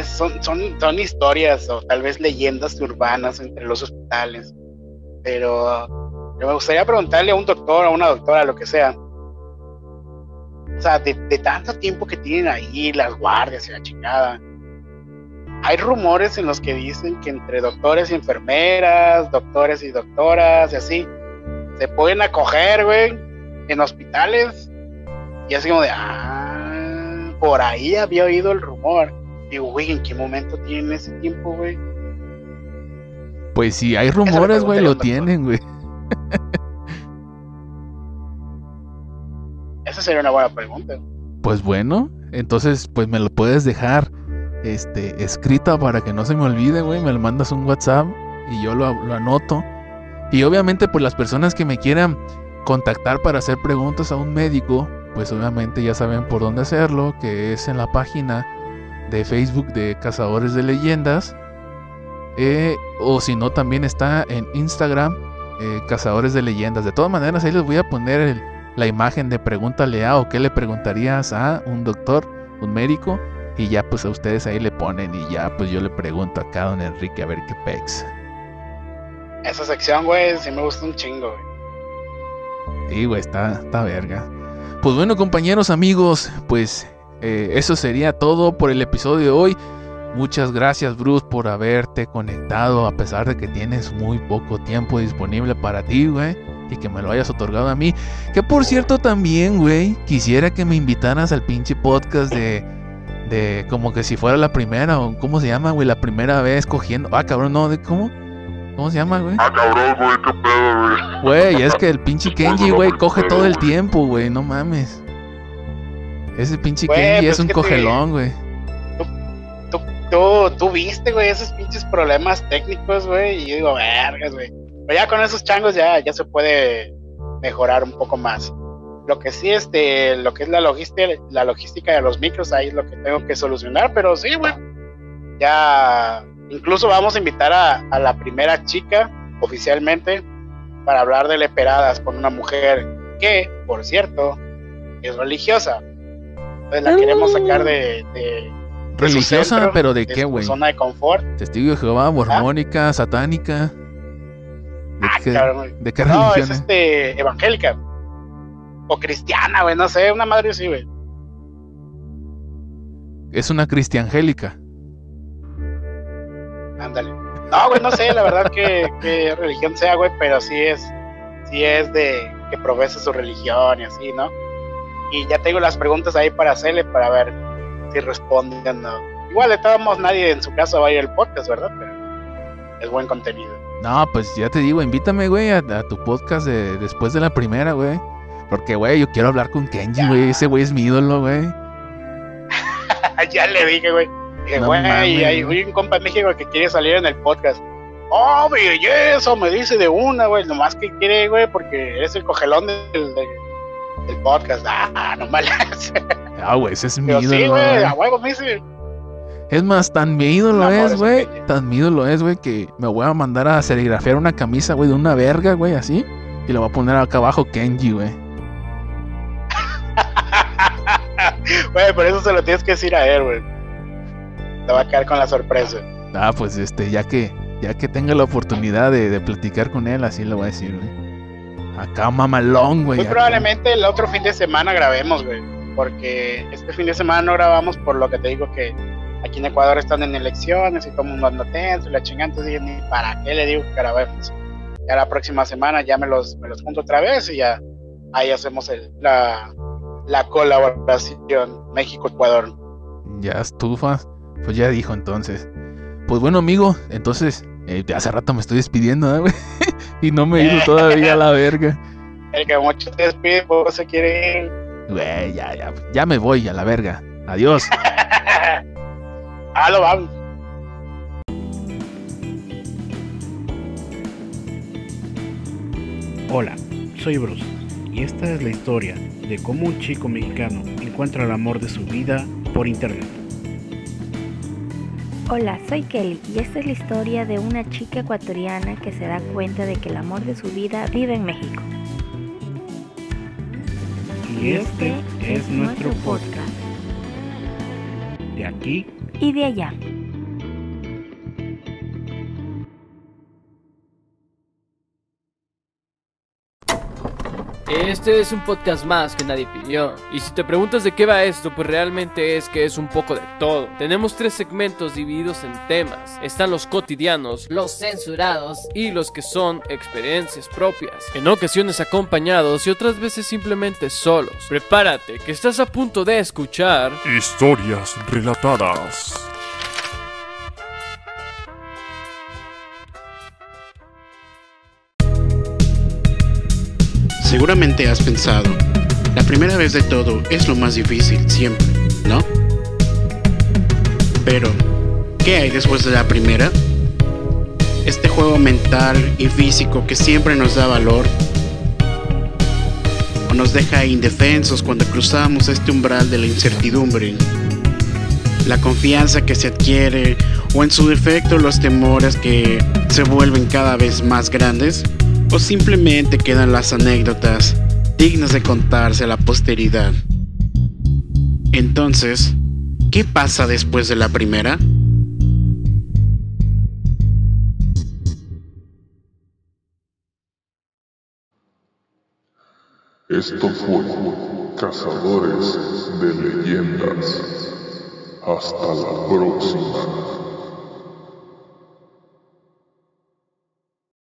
son, son, son historias o tal vez leyendas urbanas entre los hospitales. Pero me gustaría preguntarle a un doctor, a una doctora, lo que sea. O sea, de, de tanto tiempo que tienen ahí, las guardias y la chingada. Hay rumores en los que dicen que entre doctores y enfermeras, doctores y doctoras y así, se pueden acoger, güey, en hospitales. Y así como de, ah, por ahí había oído el rumor. Digo, güey, ¿en qué momento tienen ese tiempo, güey? Pues sí, hay rumores, güey, lo tienen, güey. Esa sería una buena pregunta. Pues bueno, entonces pues me lo puedes dejar este escrita para que no se me olvide, güey. Me lo mandas un WhatsApp y yo lo, anoto. Y obviamente pues las personas que me quieran contactar para hacer preguntas a un médico, pues obviamente ya saben por dónde hacerlo, que es en la página de Facebook de Cazadores de Leyendas. Eh, o si no, también está en Instagram, eh, Cazadores de Leyendas. De todas maneras, ahí les voy a poner el- la imagen de pregúntale a o qué le preguntarías a un doctor, un médico. Y ya pues a ustedes ahí le ponen y ya pues yo le pregunto acá a don Enrique a ver qué pex. Esa sección, güey, sí me gusta un chingo, güey. Sí, güey, está, está verga. Pues bueno, compañeros, amigos, pues eh, eso sería todo por el episodio de hoy. Muchas gracias, Bruce, por haberte conectado a pesar de que tienes muy poco tiempo disponible para ti, güey. Y que me lo hayas otorgado a mí. Que por cierto también, güey, quisiera que me invitaras al pinche podcast de... De como que si fuera la primera, o ¿cómo se llama, güey? La primera vez cogiendo... Ah, cabrón, no, ¿de cómo? ¿Cómo se llama, güey? Ah, cabrón, güey, qué pedo, güey. Güey, es que el pinche Kenji, güey, coge todo el tiempo, güey, no mames. Ese pinche Güey, Kenji pues es un que te- cogelón, güey. Tú, tú, viste, güey, esos pinches problemas técnicos, güey, y yo digo, vergas, güey. Pero ya con esos changos ya, ya se puede mejorar un poco más. Lo que sí, este, lo que es la logística, la logística de los micros, ahí es lo que tengo que solucionar, pero sí, güey. Ya, incluso vamos a invitar a, a la primera chica oficialmente para hablar de leperadas con una mujer que, por cierto, es religiosa. Entonces la queremos sacar de, de, Religiosa, centro, pero ¿de qué, güey? zona de confort. Testigo de Jehová, mormónica, satánica. ¿De Ah, qué, cabrón. de qué No, religión es es? este evangélica. O cristiana, güey, no sé, una madre así, güey. Es una cristiangélica. Ándale. No, güey, no sé, la verdad que, que religión sea, güey, pero sí es, sí es de que profesa su religión y así, ¿no? Y ya tengo las preguntas ahí para hacerle para ver si responden no. Igual de todos modos nadie en su casa va a ir al podcast, ¿verdad? Pero es buen contenido. No, pues ya te digo, invítame, güey, a, a tu podcast de, después de la primera, güey. Porque, güey, yo quiero hablar con Kenji, güey. Ese güey es mi ídolo, güey. ya le dije, güey. Dije, güey, hay un compa en México que quiere salir en el podcast. Oh, güey, y eso me dice de una, güey. Nomás que quiere, güey, porque es el cogelón del, del, del podcast. Ah, no mames. Ah, güey, ese es mi Pero ídolo. sí, güey, güey. a huevo me dice. Es más, tan mi ídolo amor es, güey. Tan mi ídolo es, güey, que me voy a mandar a serigrafiar una camisa, güey, de una verga, güey, así. Y le voy a poner acá abajo Kenji, güey. Güey, por eso se lo tienes que decir a él, güey. Te va a quedar con la sorpresa. Ah, pues este, ya que, ya que tenga la oportunidad de, de platicar con él, así le voy a decir, güey. Acá mamalón, güey. Muy acá. probablemente el otro fin de semana grabemos, güey. Porque este fin de semana no grabamos por lo que te digo que aquí en Ecuador están en elecciones y todo el mundo anda tenso y la chingada. Entonces ni para qué le digo que grabemos. Ya la próxima semana ya me los, me los junto otra vez y ya ahí hacemos el, la, la colaboración México-Ecuador. Ya estufas. Pues ya dijo entonces. Pues bueno, amigo, entonces, eh, hace rato me estoy despidiendo, ¿eh, güey. y no me he ido todavía a la verga. El que mucho te despide, poco se quiere ir. Güey, ya, ya, ya me voy a la verga. Adiós. ah, lo vamos. Hola, soy Bruce y esta es la historia de cómo un chico mexicano encuentra el amor de su vida por internet. Hola, soy Kelly y esta es la historia de una chica ecuatoriana que se da cuenta de que el amor de su vida vive en México. Y este es nuestro podcast. De aquí y de allá. Este es un podcast más que nadie pidió. Y si te preguntas de qué va esto, pues realmente es que es un poco de todo. Tenemos tres segmentos divididos en temas. Están los cotidianos, los censurados y los que son experiencias propias. En ocasiones acompañados y otras veces simplemente solos. Prepárate, que estás a punto de escuchar... Historias relatadas. Seguramente has pensado, la primera vez de todo es lo más difícil, siempre, ¿no? Pero, ¿qué hay después de la primera? Este juego mental y físico que siempre nos da valor o nos deja indefensos cuando cruzamos este umbral de la incertidumbre. La confianza que se adquiere o en su defecto los temores que se vuelven cada vez más grandes o simplemente quedan las anécdotas dignas de contarse a la posteridad. Entonces, ¿qué pasa después de la primera? Esto fue Cazadores de Leyendas. Hasta la próxima.